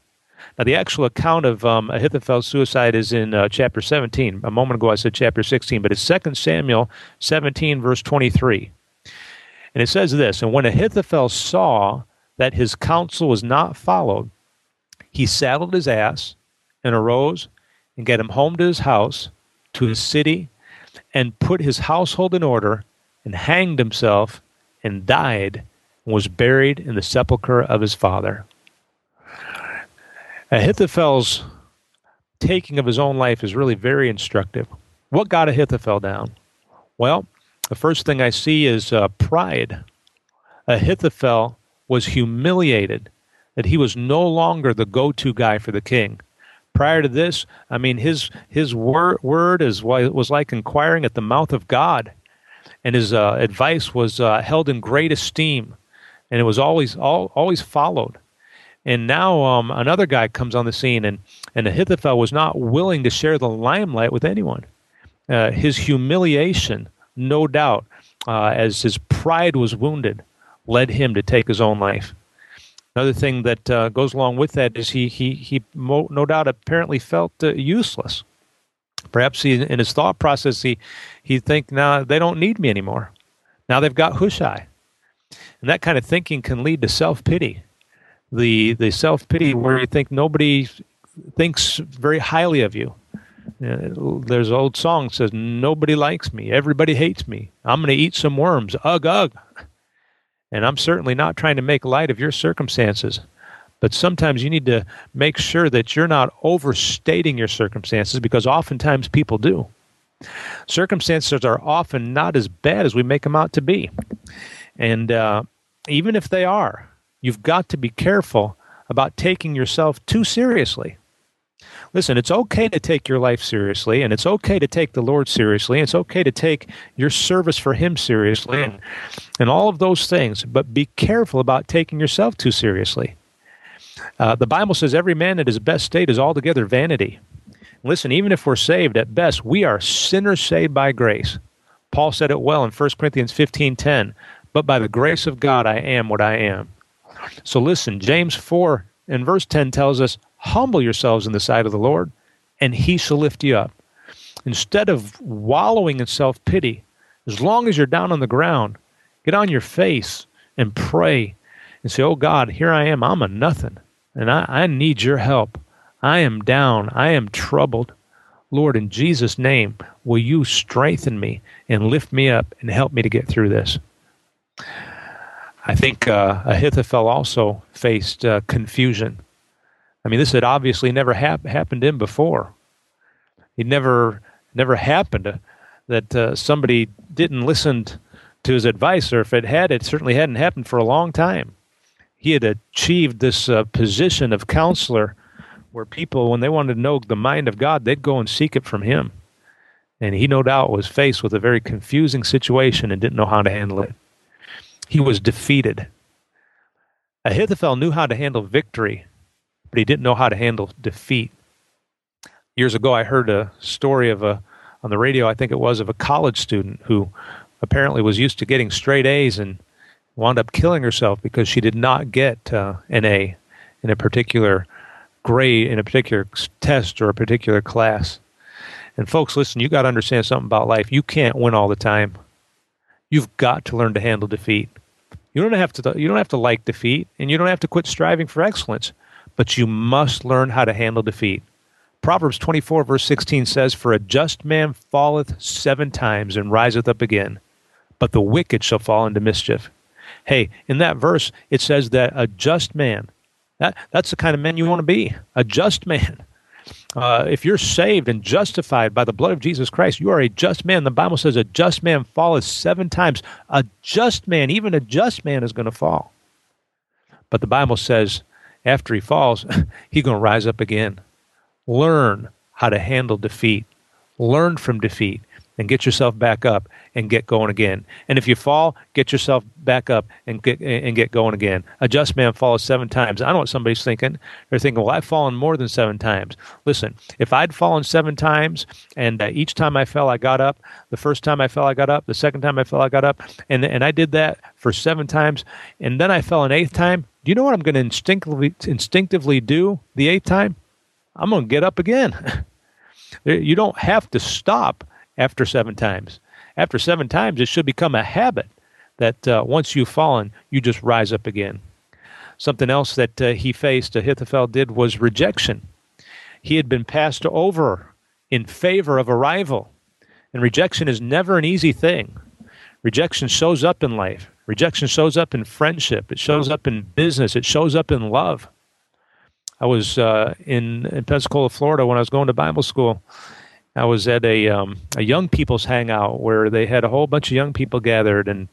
Now, the actual account of um, Ahithophel's suicide is in uh, chapter 17. A moment ago I said chapter 16, but it's 2 Samuel 17, verse 23. And it says this And when Ahithophel saw that his counsel was not followed, he saddled his ass and arose and got him home to his house, to his city, and put his household in order, and hanged himself, and died, and was buried in the sepulchre of his father. Ahithophel's taking of his own life is really very instructive. What got Ahithophel down? Well, the first thing I see is uh, pride. Ahithophel was humiliated that he was no longer the go-to guy for the king. Prior to this, I mean, his his word word is was like inquiring at the mouth of God, and his uh, advice was uh, held in great esteem, and it was always all, always followed. And now um, another guy comes on the scene, and, and Ahithophel was not willing to share the limelight with anyone. Uh, his humiliation, no doubt, uh, as his pride was wounded, led him to take his own life. Another thing that uh, goes along with that is he, he, he mo- no doubt apparently felt uh, useless. Perhaps he, in his thought process, he, he think, now they don't need me anymore. Now they've got Hushai. And that kind of thinking can lead to self pity the the self pity where you think nobody thinks very highly of you. there's an old song says nobody likes me, everybody hates me. I'm going to eat some worms. Ugh ugh. And I'm certainly not trying to make light of your circumstances. But sometimes you need to make sure that you're not overstating your circumstances because oftentimes people do. Circumstances are often not as bad as we make them out to be. And uh, even if they are, You've got to be careful about taking yourself too seriously. Listen, it's okay to take your life seriously, and it's okay to take the Lord seriously, and it's okay to take your service for Him seriously, and, and all of those things, but be careful about taking yourself too seriously. Uh, the Bible says every man at his best state is altogether vanity. Listen, even if we're saved, at best, we are sinners saved by grace. Paul said it well in 1 Corinthians 15.10, but by the grace of God I am what I am. So listen, James 4 and verse 10 tells us, Humble yourselves in the sight of the Lord, and he shall lift you up. Instead of wallowing in self pity, as long as you're down on the ground, get on your face and pray and say, Oh God, here I am. I'm a nothing, and I, I need your help. I am down. I am troubled. Lord, in Jesus' name, will you strengthen me and lift me up and help me to get through this? I think uh, Ahithophel also faced uh, confusion. I mean, this had obviously never hap- happened to him before. It never never happened that uh, somebody didn't listen to his advice, or if it had, it certainly hadn't happened for a long time. He had achieved this uh, position of counselor where people, when they wanted to know the mind of God, they'd go and seek it from him. And he, no doubt, was faced with a very confusing situation and didn't know how to handle it. He was defeated. Ahithophel knew how to handle victory, but he didn't know how to handle defeat. Years ago, I heard a story of a on the radio, I think it was, of a college student who apparently was used to getting straight A's and wound up killing herself because she did not get uh, an A in a particular grade in a particular test or a particular class. And folks, listen, you got to understand something about life. You can't win all the time. You've got to learn to handle defeat. You don't have to you don't have to like defeat and you don't have to quit striving for excellence, but you must learn how to handle defeat. Proverbs 24 verse 16 says, "For a just man falleth seven times and riseth up again, but the wicked shall fall into mischief." Hey, in that verse it says that a just man that, that's the kind of man you want to be a just man. Uh, if you're saved and justified by the blood of Jesus Christ, you are a just man. The Bible says a just man falleth seven times. A just man, even a just man, is going to fall. But the Bible says after he falls, he's going to rise up again. Learn how to handle defeat. Learn from defeat and get yourself back up and get going again. And if you fall, get yourself back up and get and get going again. A just man falls seven times. I don't know what somebody's thinking. They're thinking, well, I've fallen more than seven times. Listen, if I'd fallen seven times and uh, each time I fell, I got up. The first time I fell, I got up. The second time I fell, I got up. And and I did that for seven times. And then I fell an eighth time. Do you know what I'm going to instinctively instinctively do the eighth time? I'm going to get up again. you don't have to stop after seven times. After seven times, it should become a habit that uh, once you've fallen, you just rise up again. Something else that uh, he faced, Ahithophel did, was rejection. He had been passed over in favor of a rival. And rejection is never an easy thing. Rejection shows up in life. Rejection shows up in friendship. It shows up in business. It shows up in love. I was uh, in, in Pensacola, Florida, when I was going to Bible school, I was at a um, a young people's hangout where they had a whole bunch of young people gathered and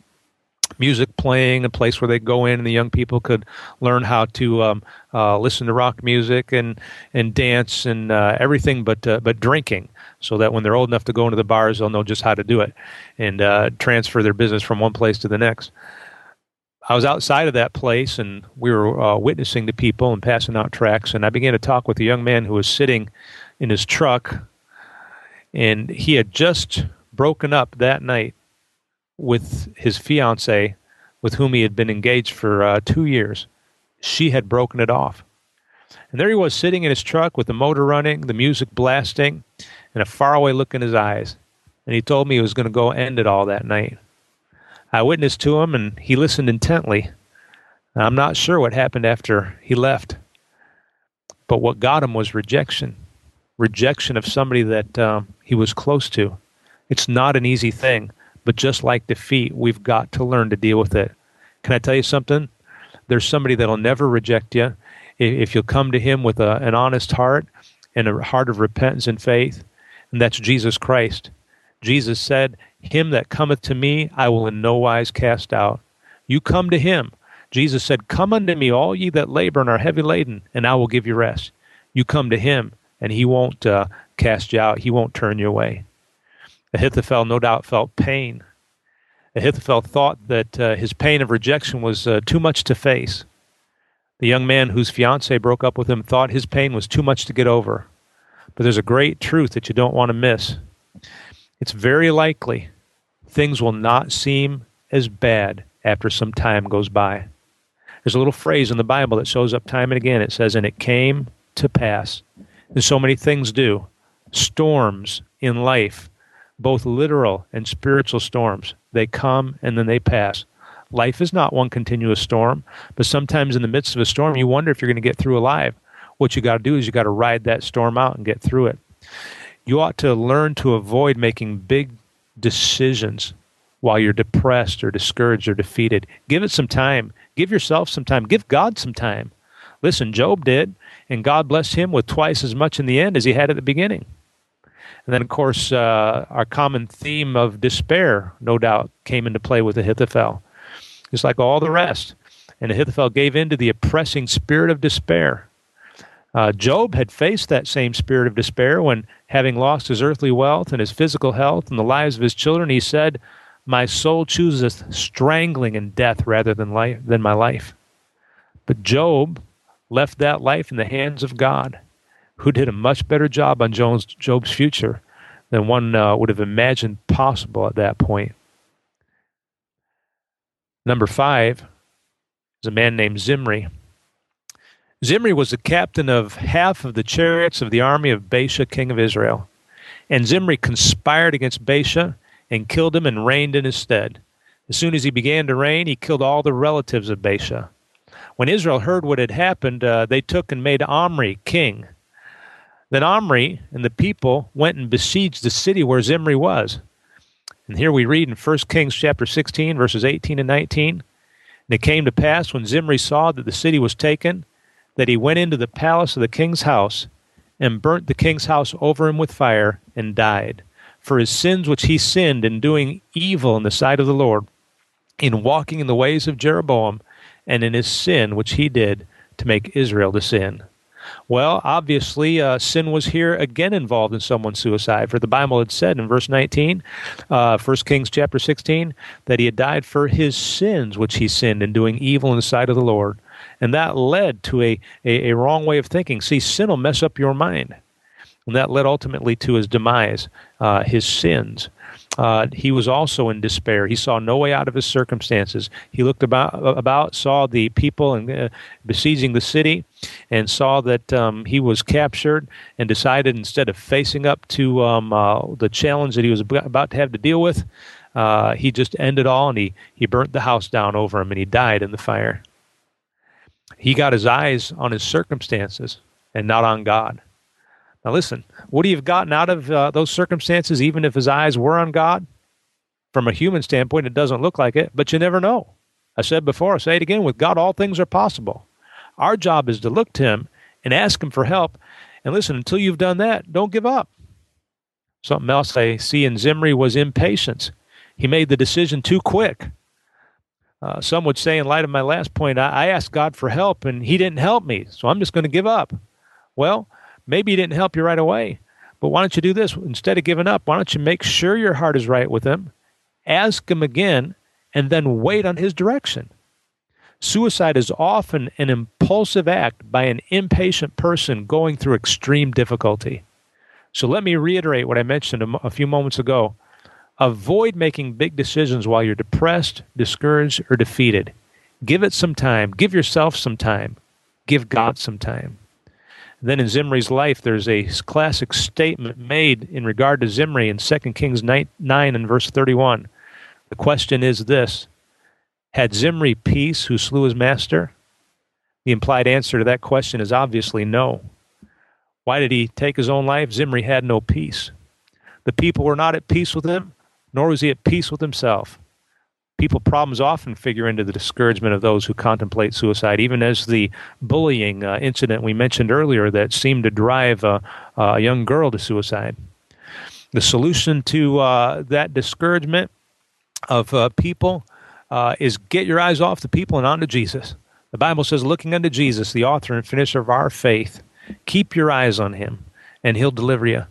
music playing, a place where they go in and the young people could learn how to um, uh, listen to rock music and and dance and uh, everything, but uh, but drinking, so that when they're old enough to go into the bars, they'll know just how to do it and uh, transfer their business from one place to the next. I was outside of that place and we were uh, witnessing the people and passing out tracts, and I began to talk with a young man who was sitting in his truck and he had just broken up that night with his fiancee, with whom he had been engaged for uh, two years. She had broken it off. And there he was sitting in his truck with the motor running, the music blasting, and a faraway look in his eyes. And he told me he was going to go end it all that night. I witnessed to him and he listened intently. I'm not sure what happened after he left. But what got him was rejection rejection of somebody that um, he was close to. It's not an easy thing, but just like defeat, we've got to learn to deal with it. Can I tell you something? There's somebody that'll never reject you if you'll come to him with a, an honest heart and a heart of repentance and faith, and that's Jesus Christ. Jesus said, Him that cometh to me, I will in no wise cast out. You come to him. Jesus said, Come unto me, all ye that labor and are heavy laden, and I will give you rest. You come to him and he won't uh, cast you out. He won't turn you away. Ahithophel no doubt felt pain. Ahithophel thought that uh, his pain of rejection was uh, too much to face. The young man whose fiancee broke up with him thought his pain was too much to get over. But there's a great truth that you don't want to miss. It's very likely things will not seem as bad after some time goes by. There's a little phrase in the Bible that shows up time and again. It says, And it came to pass and so many things do. storms in life, both literal and spiritual storms. They come and then they pass. Life is not one continuous storm, but sometimes in the midst of a storm, you wonder if you're going to get through alive. What you got to do is you got to ride that storm out and get through it. You ought to learn to avoid making big decisions while you're depressed or discouraged or defeated. Give it some time. Give yourself some time. Give God some time. Listen, Job did, and God blessed him with twice as much in the end as he had at the beginning. And then, of course, uh, our common theme of despair, no doubt, came into play with Ahithophel, just like all the rest. And Ahithophel gave in to the oppressing spirit of despair. Uh, Job had faced that same spirit of despair when, having lost his earthly wealth and his physical health and the lives of his children, he said, My soul chooseth strangling and death rather than, life, than my life. But Job left that life in the hands of God, who did a much better job on Job's, Job's future than one uh, would have imagined possible at that point. Number five is a man named Zimri. Zimri was the captain of half of the chariots of the army of Baasha, king of Israel. And Zimri conspired against Baasha and killed him and reigned in his stead. As soon as he began to reign, he killed all the relatives of Baasha. When Israel heard what had happened, uh, they took and made Omri king. Then Omri and the people went and besieged the city where Zimri was. And here we read in 1 Kings chapter 16, verses 18 and 19. And it came to pass when Zimri saw that the city was taken, that he went into the palace of the king's house and burnt the king's house over him with fire and died for his sins which he sinned in doing evil in the sight of the Lord, in walking in the ways of Jeroboam, and in his sin which he did to make Israel to sin. Well, obviously, uh, sin was here again involved in someone's suicide. For the Bible had said in verse 19, uh, 1 Kings chapter 16, that he had died for his sins which he sinned in doing evil in the sight of the Lord. And that led to a, a, a wrong way of thinking. See, sin will mess up your mind. And that led ultimately to his demise, uh, his sins. Uh, he was also in despair. He saw no way out of his circumstances. He looked about, about saw the people and, uh, besieging the city, and saw that um, he was captured, and decided instead of facing up to um, uh, the challenge that he was about to have to deal with, uh, he just ended all and he, he burnt the house down over him and he died in the fire. He got his eyes on his circumstances and not on God. Now, listen, would he have gotten out of uh, those circumstances even if his eyes were on God? From a human standpoint, it doesn't look like it, but you never know. I said before, I say it again with God, all things are possible. Our job is to look to Him and ask Him for help. And listen, until you've done that, don't give up. Something else I see in Zimri was impatience. He made the decision too quick. Uh, some would say, in light of my last point, I, I asked God for help and He didn't help me, so I'm just going to give up. Well, maybe He didn't help you right away, but why don't you do this? Instead of giving up, why don't you make sure your heart is right with Him, ask Him again, and then wait on His direction? Suicide is often an impulsive act by an impatient person going through extreme difficulty. So let me reiterate what I mentioned a, few moments ago. Avoid making big decisions while you're depressed, discouraged, or defeated. Give it some time. Give yourself some time. Give God some time. Then in Zimri's life, there's a classic statement made in regard to Zimri in 2 Kings 9, 9 and verse 31. The question is this Had Zimri peace who slew his master? The implied answer to that question is obviously no. Why did he take his own life? Zimri had no peace. The people were not at peace with him nor was he at peace with himself. People problems often figure into the discouragement of those who contemplate suicide, even as the bullying uh, incident we mentioned earlier that seemed to drive uh, a young girl to suicide. The solution to uh, that discouragement of uh, people uh, is get your eyes off the people and onto Jesus. The Bible says, looking unto Jesus, the author and finisher of our faith, keep your eyes on him, and he'll deliver you.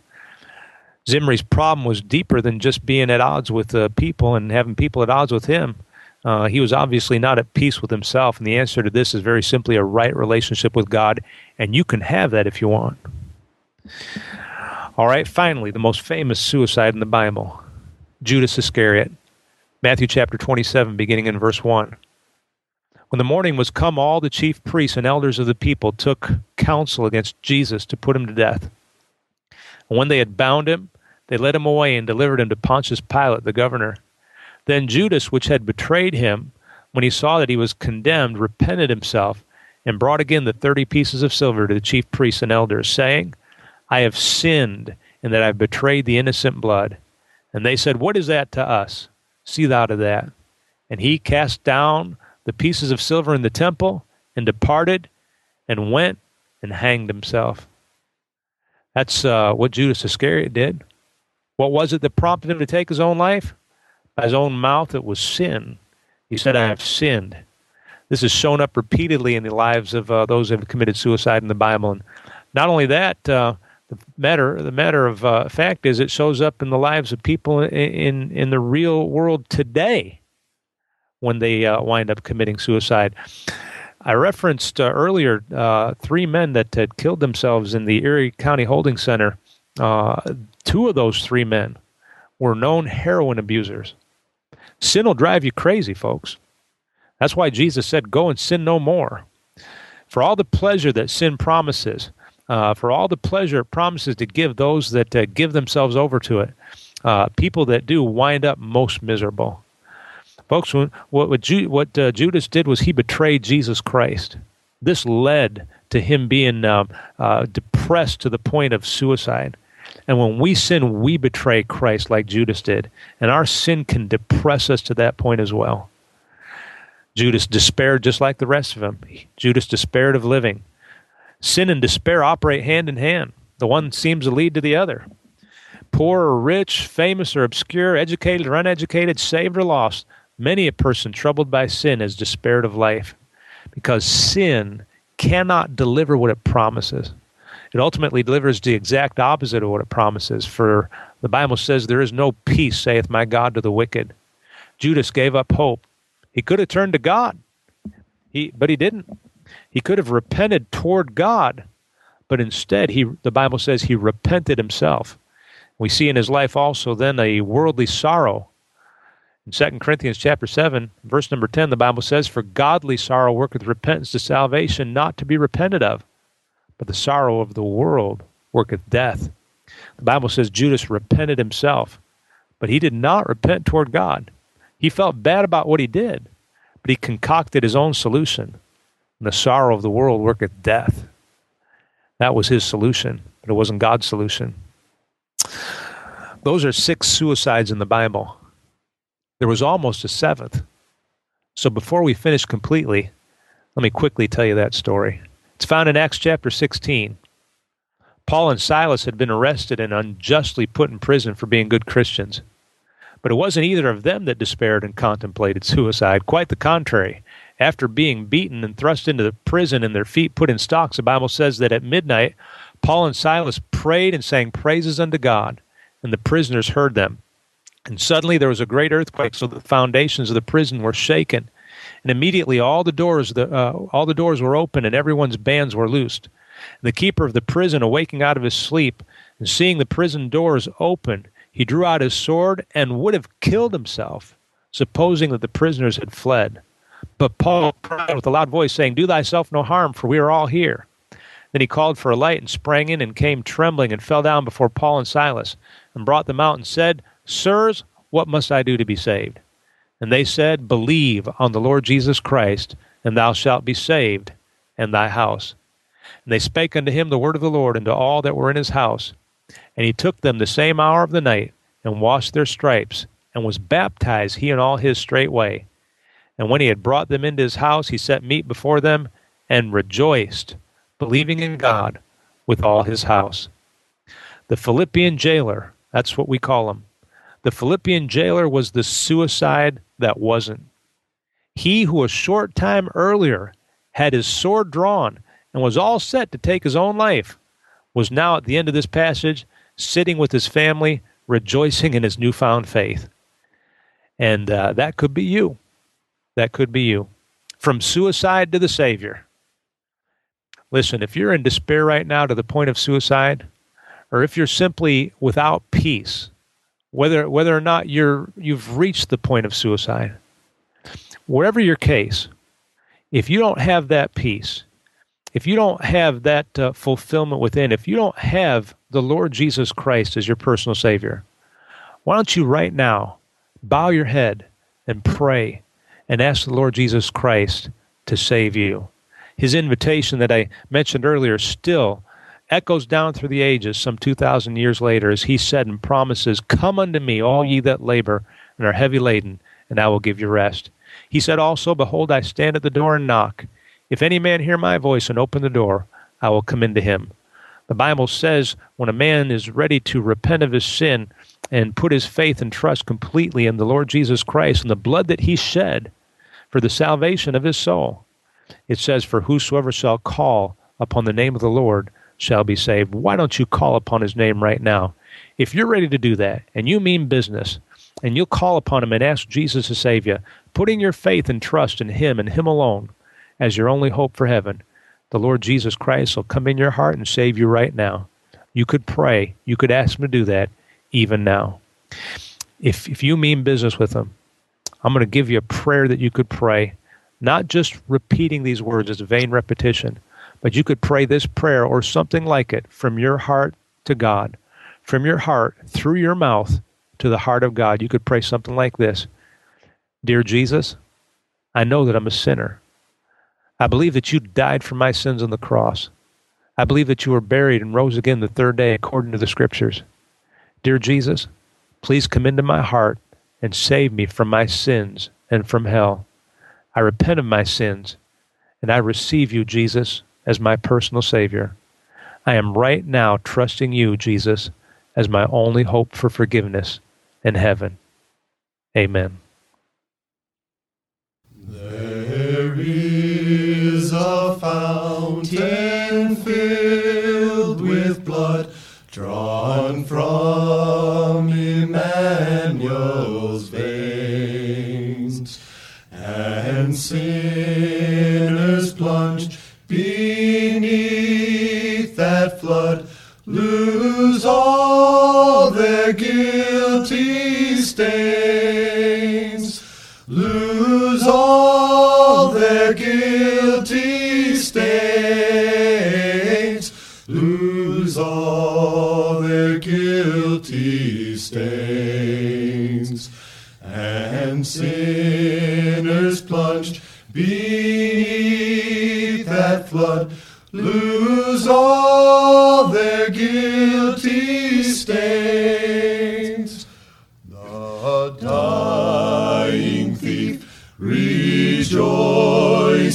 Zimri's problem was deeper than just being at odds with uh, people and having people at odds with him. Uh, he was obviously not at peace with himself, and the answer to this is very simply a right relationship with God, and you can have that if you want. All right, finally, the most famous suicide in the Bible Judas Iscariot. Matthew chapter 27, beginning in verse 1. When the morning was come, all the chief priests and elders of the people took counsel against Jesus to put him to death. And when they had bound him, they led him away and delivered him to Pontius Pilate, the governor. Then Judas, which had betrayed him, when he saw that he was condemned, repented himself and brought again the thirty pieces of silver to the chief priests and elders, saying, I have sinned in that I have betrayed the innocent blood. And they said, What is that to us? See thou to that. And he cast down the pieces of silver in the temple and departed and went and hanged himself. That's uh, what Judas Iscariot did. What was it that prompted him to take his own life? By his own mouth, it was sin. He said, I have sinned. This is shown up repeatedly in the lives of uh, those who have committed suicide in the Bible. And not only that, uh, the matter the matter of uh, fact is it shows up in the lives of people in in, in the real world today when they uh, wind up committing suicide. I referenced uh, earlier uh, three men that had killed themselves in the Erie County Holding Center. Two of those three men were known heroin abusers. Sin will drive you crazy, folks. That's why Jesus said, Go and sin no more. For all the pleasure that sin promises, uh, for all the pleasure it promises to give those that uh, give themselves over to it, uh, people that do wind up most miserable. Folks, what, what, Ju- what uh, Judas did was he betrayed Jesus Christ. This led to him being um, uh, depressed to the point of suicide. And when we sin, we betray Christ like Judas did. And our sin can depress us to that point as well. Judas despaired just like the rest of them. Judas despaired of living. Sin and despair operate hand in hand. The one seems to lead to the other. Poor or rich, famous or obscure, educated or uneducated, saved or lost, many a person troubled by sin has despaired of life because sin cannot deliver what it promises. It ultimately delivers the exact opposite of what it promises. For the Bible says, There is no peace, saith my God, to the wicked. Judas gave up hope he could have turned to God. He, but he didn't. He could have repented toward God, but instead, he, the Bible says he repented himself. We see in his life also then a worldly sorrow. In 2 Corinthians chapter 7, verse number 10, the Bible says, For godly sorrow worketh repentance to salvation, not to be repented of, but the sorrow of the world worketh death. The Bible says Judas repented himself, but he did not repent toward God. He felt bad about what he did, but he concocted his own solution. And the sorrow of the world worketh death. That was his solution, but it wasn't God's solution. Those are six suicides in the Bible. There was almost a seventh. So before we finish completely, let me quickly tell you that story. It's found in Acts chapter 16. Paul and Silas had been arrested and unjustly put in prison for being good Christians. But it wasn't either of them that despaired and contemplated suicide. Quite the contrary. After being beaten and thrust into the prison and their feet put in stocks, the Bible says that at midnight, Paul and Silas prayed and sang praises unto God, and the prisoners heard them. And suddenly there was a great earthquake, so the foundations of the prison were shaken. And immediately all the doors, the, uh, all the doors were open, and everyone's bands were loosed. The keeper of the prison, awaking out of his sleep, and seeing the prison doors open, he drew out his sword and would have killed himself, supposing that the prisoners had fled. But Paul cried with a loud voice, saying, Do thyself no harm, for we are all here. Then he called for a light and sprang in and came trembling and fell down before Paul and Silas and brought them out and said, Sirs, what must I do to be saved? And they said, Believe on the Lord Jesus Christ, and thou shalt be saved, and thy house. And they spake unto him the word of the Lord, and to all that were in his house. And he took them the same hour of the night, and washed their stripes, and was baptized, he and all his straightway. And when he had brought them into his house, he set meat before them, and rejoiced, believing in God with all his house. The Philippian jailer, that's what we call him. The Philippian jailer was the suicide that wasn't. He who a short time earlier had his sword drawn and was all set to take his own life was now at the end of this passage sitting with his family, rejoicing in his newfound faith. And uh, that could be you. That could be you. From suicide to the Savior. Listen, if you're in despair right now to the point of suicide, or if you're simply without peace, whether whether or not you're you've reached the point of suicide, whatever your case, if you don't have that peace, if you don't have that uh, fulfillment within, if you don't have the Lord Jesus Christ as your personal Savior, why don't you right now bow your head and pray and ask the Lord Jesus Christ to save you? His invitation that I mentioned earlier still echoes down through the ages some 2,000 years later as he said and promises, Come unto me, all ye that labor and are heavy laden, and I will give you rest. He said also, Behold, I stand at the door and knock. If any man hear my voice and open the door, I will come into him. The Bible says when a man is ready to repent of his sin and put his faith and trust completely in the Lord Jesus Christ and the blood that he shed for the salvation of his soul, it says, For whosoever shall call upon the name of the Lord shall be saved. Why don't you call upon his name right now? If you're ready to do that and you mean business and you'll call upon him and ask Jesus to save you, putting your faith and trust in him and him alone as your only hope for heaven, the Lord Jesus Christ will come in your heart and save you right now. You could pray, you could ask him to do that even now. If, if you mean business with him, I'm going to give you a prayer that you could pray, not just repeating these words as vain repetition, but you could pray this prayer or something like it from your heart to God, from your heart through your mouth to the heart of God. You could pray something like this Dear Jesus, I know that I'm a sinner. I believe that you died for my sins on the cross. I believe that you were buried and rose again the third day according to the scriptures. Dear Jesus, please come into my heart and save me from my sins and from hell. I repent of my sins and I receive you, Jesus, as my personal Savior. I am right now trusting you, Jesus, as my only hope for forgiveness in heaven. Amen. There is a fountain filled with blood drawn from Emmanuel's veins, and sinners flood lose all their guilty stains, lose all their guilty stains, lose all their guilty stains, and sinners plunged beneath that flood. Lose all their guilty stains. The dying thief rejoiced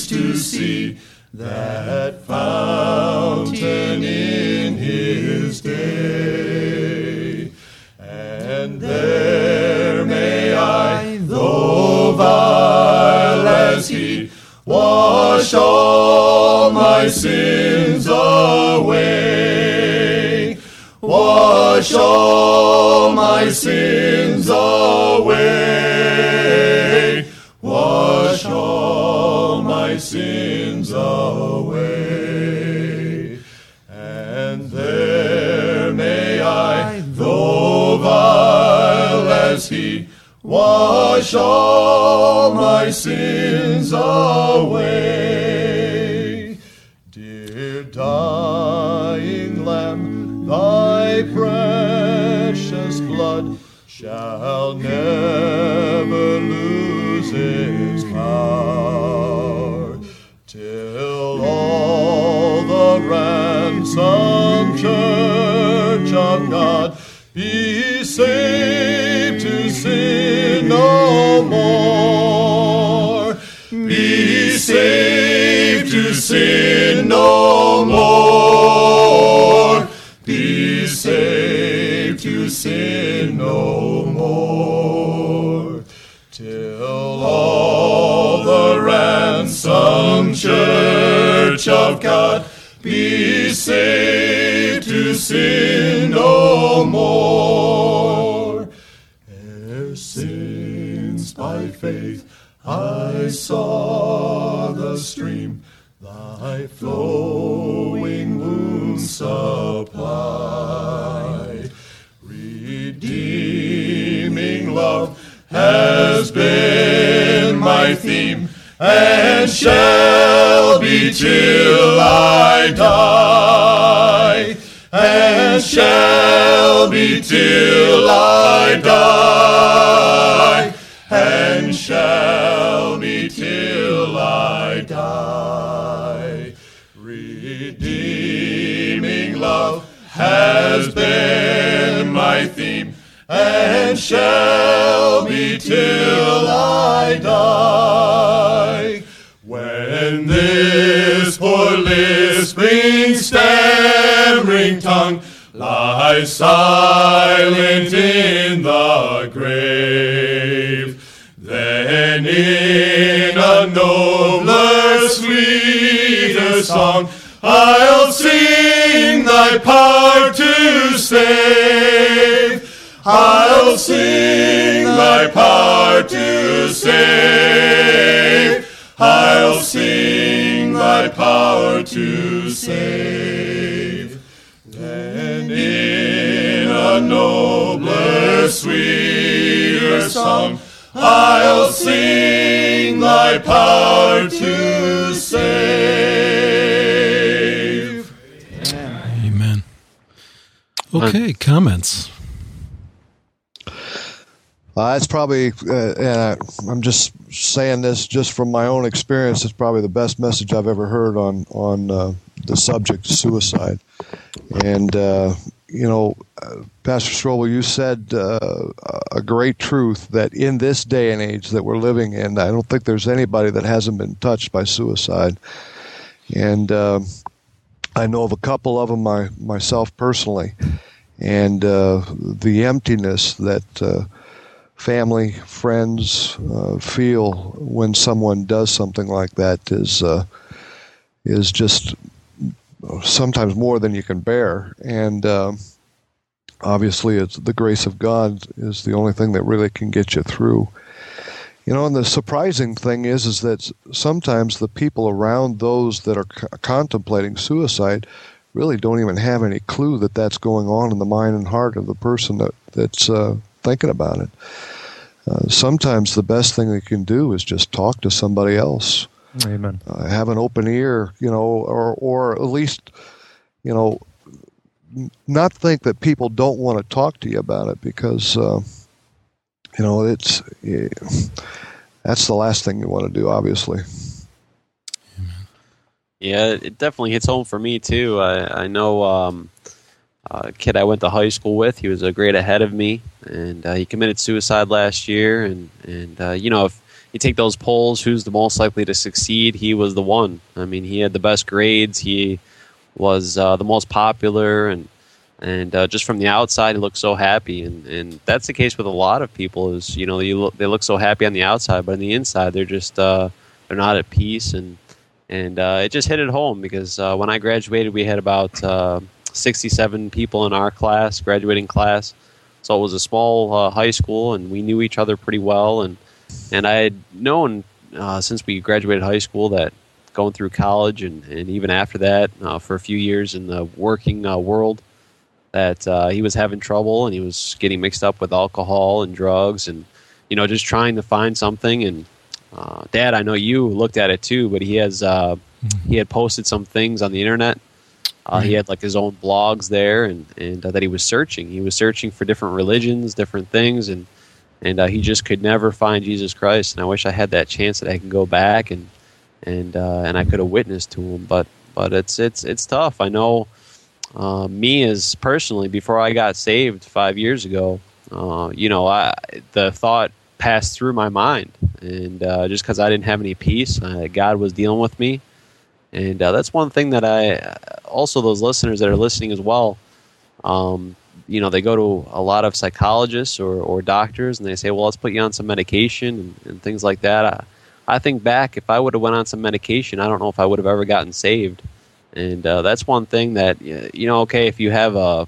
to see that fountain in his day. And there may I, though vile as he, wash all my sins away. Wash all my sins away. Wash all my sins away. And there may I, though vile as he, wash all my sins away. Ransomed church of God be saved to sin no more. Be saved to sin no more. Be saved to sin no more. Till all the ransomed church of God sin no more. Ere since by faith I saw the stream, thy flowing wounds supply. Redeeming love has been my theme and shall be till I I die, and shall be till I die, and shall be till I die. Redeeming love has been my theme, and shall be till I die. When this poor lisping, stammering tongue lies silent in the grave, then in a nobler, sweeter song I'll sing thy power to save. I'll sing thy power to save. I'll sing thy power to save. Nobler, sweeter song, I'll sing thy power to save. Amen. Okay, comments. Uh, that's probably, uh, and I, I'm just saying this just from my own experience. It's probably the best message I've ever heard on on uh, the subject of suicide. And uh, you know, uh, Pastor Strobel, you said uh, a great truth that in this day and age that we're living in, I don't think there's anybody that hasn't been touched by suicide. And uh, I know of a couple of them my, myself personally, and uh, the emptiness that uh, family, friends uh, feel when someone does something like that is is just sometimes more than you can bear. And um, obviously, it's the grace of God is the only thing that really can get you through. You know, and the surprising thing is, is that sometimes the people around those that are c- contemplating suicide really don't even have any clue that that's going on in the mind and heart of the person that that's uh, thinking about it. Uh, sometimes the best thing they can do is just talk to somebody else. Amen. Uh, have an open ear, you know, or or at least, you know, n- not think that people don't want to talk to you about it because, uh, you know, it's eh, that's the last thing you want to do, obviously. Yeah, it definitely hits home for me too. I, I know um, a kid I went to high school with. He was a grade ahead of me, and uh, he committed suicide last year. And and uh, you know, if you take those polls, who's the most likely to succeed? He was the one. I mean, he had the best grades. He was uh, the most popular, and and uh, just from the outside, he looked so happy. And and that's the case with a lot of people. Is you know, you look, they look so happy on the outside, but on the inside, they're just uh, they're not at peace and and uh, it just hit it home because uh, when I graduated, we had about uh, 67 people in our class, graduating class. So it was a small high school, and we knew each other pretty well. And and I had known uh, since we graduated high school that going through college and, and even after that uh, for a few years in the working world that he was having trouble and he was getting mixed up with alcohol and drugs and you know just trying to find something and uh, Dad, I know you looked at it too, but he has uh, he had posted some things on the internet. Uh, He had like his own blogs there, and and uh, that he was searching. He was searching for different religions, different things, and and uh, he just could never find Jesus Christ. And I wish I had that chance that I can go back and and uh, and I could have witnessed to him. But but it's it's it's tough. I know uh, me as personally before I got saved five years ago. Uh, you know, I the thought passed through my mind, and uh, just because I didn't have any peace, uh, God was dealing with me, and that's one thing that I also those listeners that are listening as well. Um, you know, they go to a lot of psychologists or, or doctors, and they say, "Well, let's put you on some medication and, and things like that." I, I think back, if I would have went on some medication, I don't know if I would have ever gotten saved. And uh, that's one thing that you know. Okay, if you have a,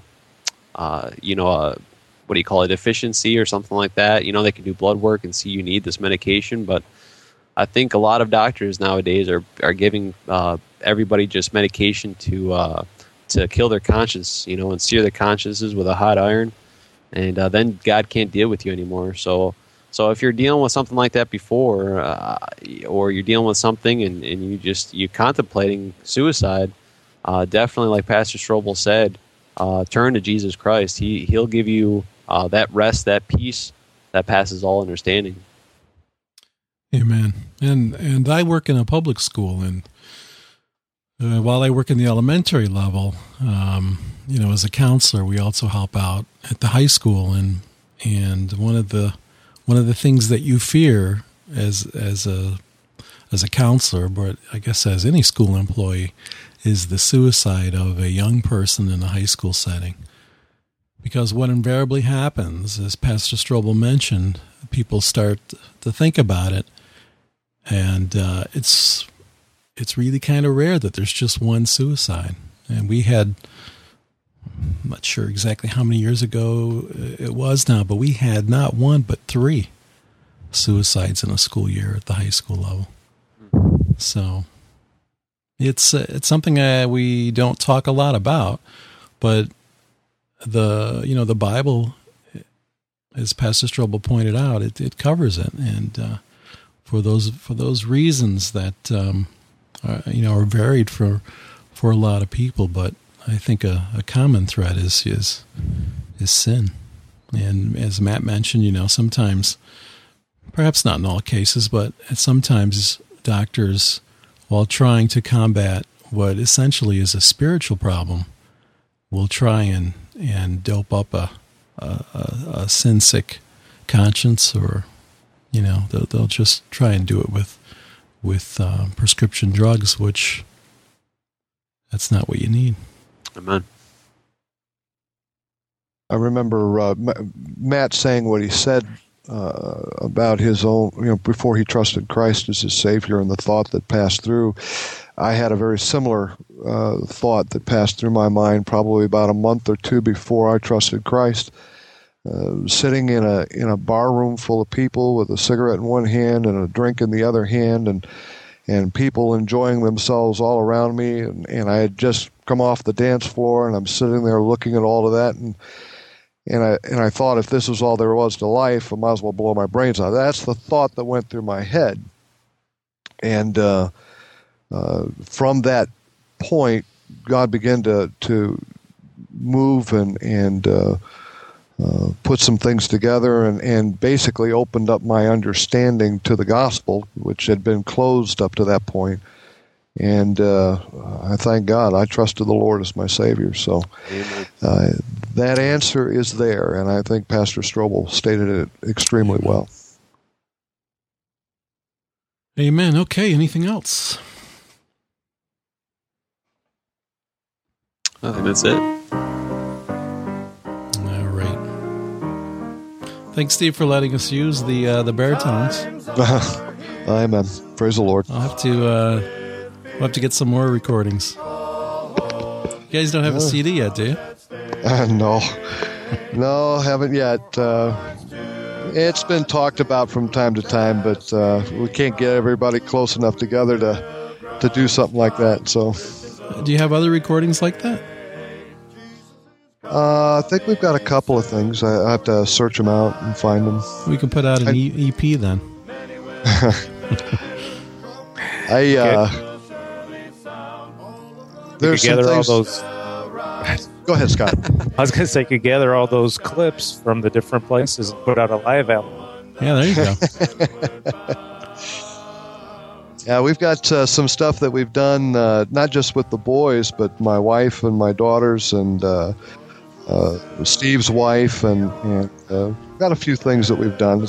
uh, you know, a what do you call it, deficiency or something like that, you know, they can do blood work and see you need this medication. But I think a lot of doctors nowadays are are giving uh, everybody just medication to uh, to kill their conscience, you know, and sear their consciences with a hot iron, and uh, then God can't deal with you anymore. So. So if you're dealing with something like that before, uh, or you're dealing with something and, and you just you're contemplating suicide, uh, definitely, like Pastor Strobel said, uh, turn to Jesus Christ. He he'll give you uh, that rest, that peace that passes all understanding. Amen. And and I work in a public school, and uh, while I work in the elementary level, um, you know, as a counselor, we also help out at the high school, and and one of the one of the things that you fear as as a as a counselor, but I guess as any school employee, is the suicide of a young person in a high school setting. Because what invariably happens, as Pastor Strobel mentioned, people start to think about it, and uh, it's it's really kind of rare that there's just one suicide. And we had, I'm not sure exactly how many years ago it was now, but we had not one but three suicides in a school year at the high school level. So it's uh, it's something uh, we don't talk a lot about, but the you know the Bible, as Pastor Strobel pointed out, it, it covers it, and uh, for those for those reasons that um, are, you know are varied for for a lot of people, but I think a, a common thread is is is sin, and as Matt mentioned, you know sometimes, perhaps not in all cases, but sometimes doctors, while trying to combat what essentially is a spiritual problem, will try and and dope up a a, a, a sin sick conscience, or you know they'll, they'll just try and do it with with uh, prescription drugs, which that's not what you need. Amen. I remember uh, Matt saying what he said uh, about his own, you know, before he trusted Christ as his Savior and the thought that passed through. I had a very similar uh, thought that passed through my mind probably about a month or two before I trusted Christ. Uh, sitting in a in a bar room full of people with a cigarette in one hand and a drink in the other hand, and and people enjoying themselves all around me, and, and I had just come off the dance floor, and I'm sitting there looking at all of that, and and I and I thought if this was all there was to life, I might as well blow my brains out. That's the thought that went through my head, and uh, uh, from that point, God began to to move and and uh, uh, put some things together, and and basically opened up my understanding to the gospel, which had been closed up to that point. And uh, I thank God. I trusted the Lord as my Savior. So uh, that answer is there, and I think Pastor Strobel stated it extremely well. Amen. Okay. Anything else? I think that's it. Thanks, Steve, for letting us use the uh, the baritones. Amen. Praise the Lord. I'll have to uh, we'll have to get some more recordings. You guys don't have a CD yet, do you? Uh, no, no, haven't yet. Uh, it's been talked about from time to time, but uh, we can't get everybody close enough together to to do something like that. So, Do you have other recordings like that? Uh, I think we've got a couple of things. I, I have to search them out and find them. We can put out an I- e- EP then. I uh, You there's some gather all those. Go ahead, Scott. I was going to say, you could gather all those clips from the different places and put out a live album. Yeah, there you go. Yeah, we've got uh, some stuff that we've done, uh, not just with the boys, but my wife and my daughters and uh, Steve's wife, and, and uh, got a few things that we've done.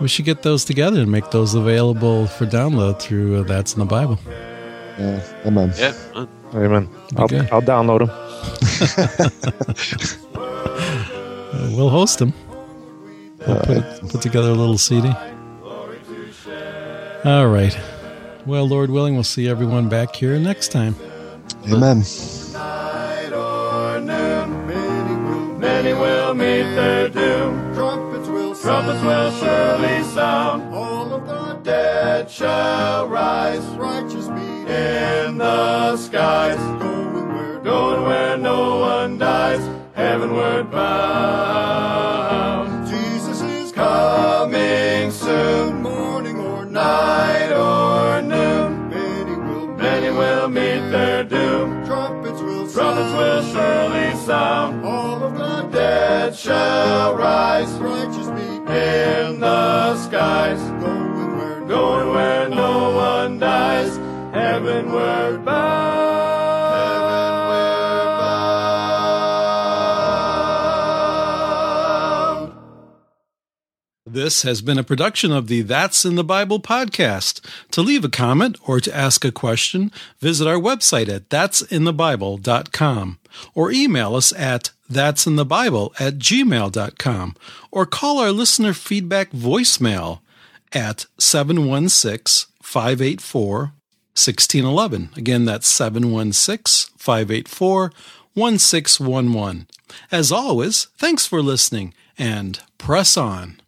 we should get those together and make those available for download through uh, That's in the Bible. Yeah, amen. Yeah. uh, Amen. I'll, Okay. I'll download them. Uh, we'll host them. We'll put, put together a little CD. All right. Well, Lord willing, we'll see everyone back here next time. Amen. Meet their doom. Trumpets will. Trumpets will surely sound. All of the dead shall rise. Righteous be in the skies. Going where, going where no one dies. Heavenward bound. That shall rise. Righteous people in the skies. Going where, going where no one dies. Heavenward bound. This has been a production of the That's in the Bible podcast. To leave a comment or to ask a question, visit our website at that'sinthebible.com or email us at that'sinthebible at gmail.com or call our listener feedback voicemail at 716 584 1611. Again, that's 716 584 1611. As always, thanks for listening and press on.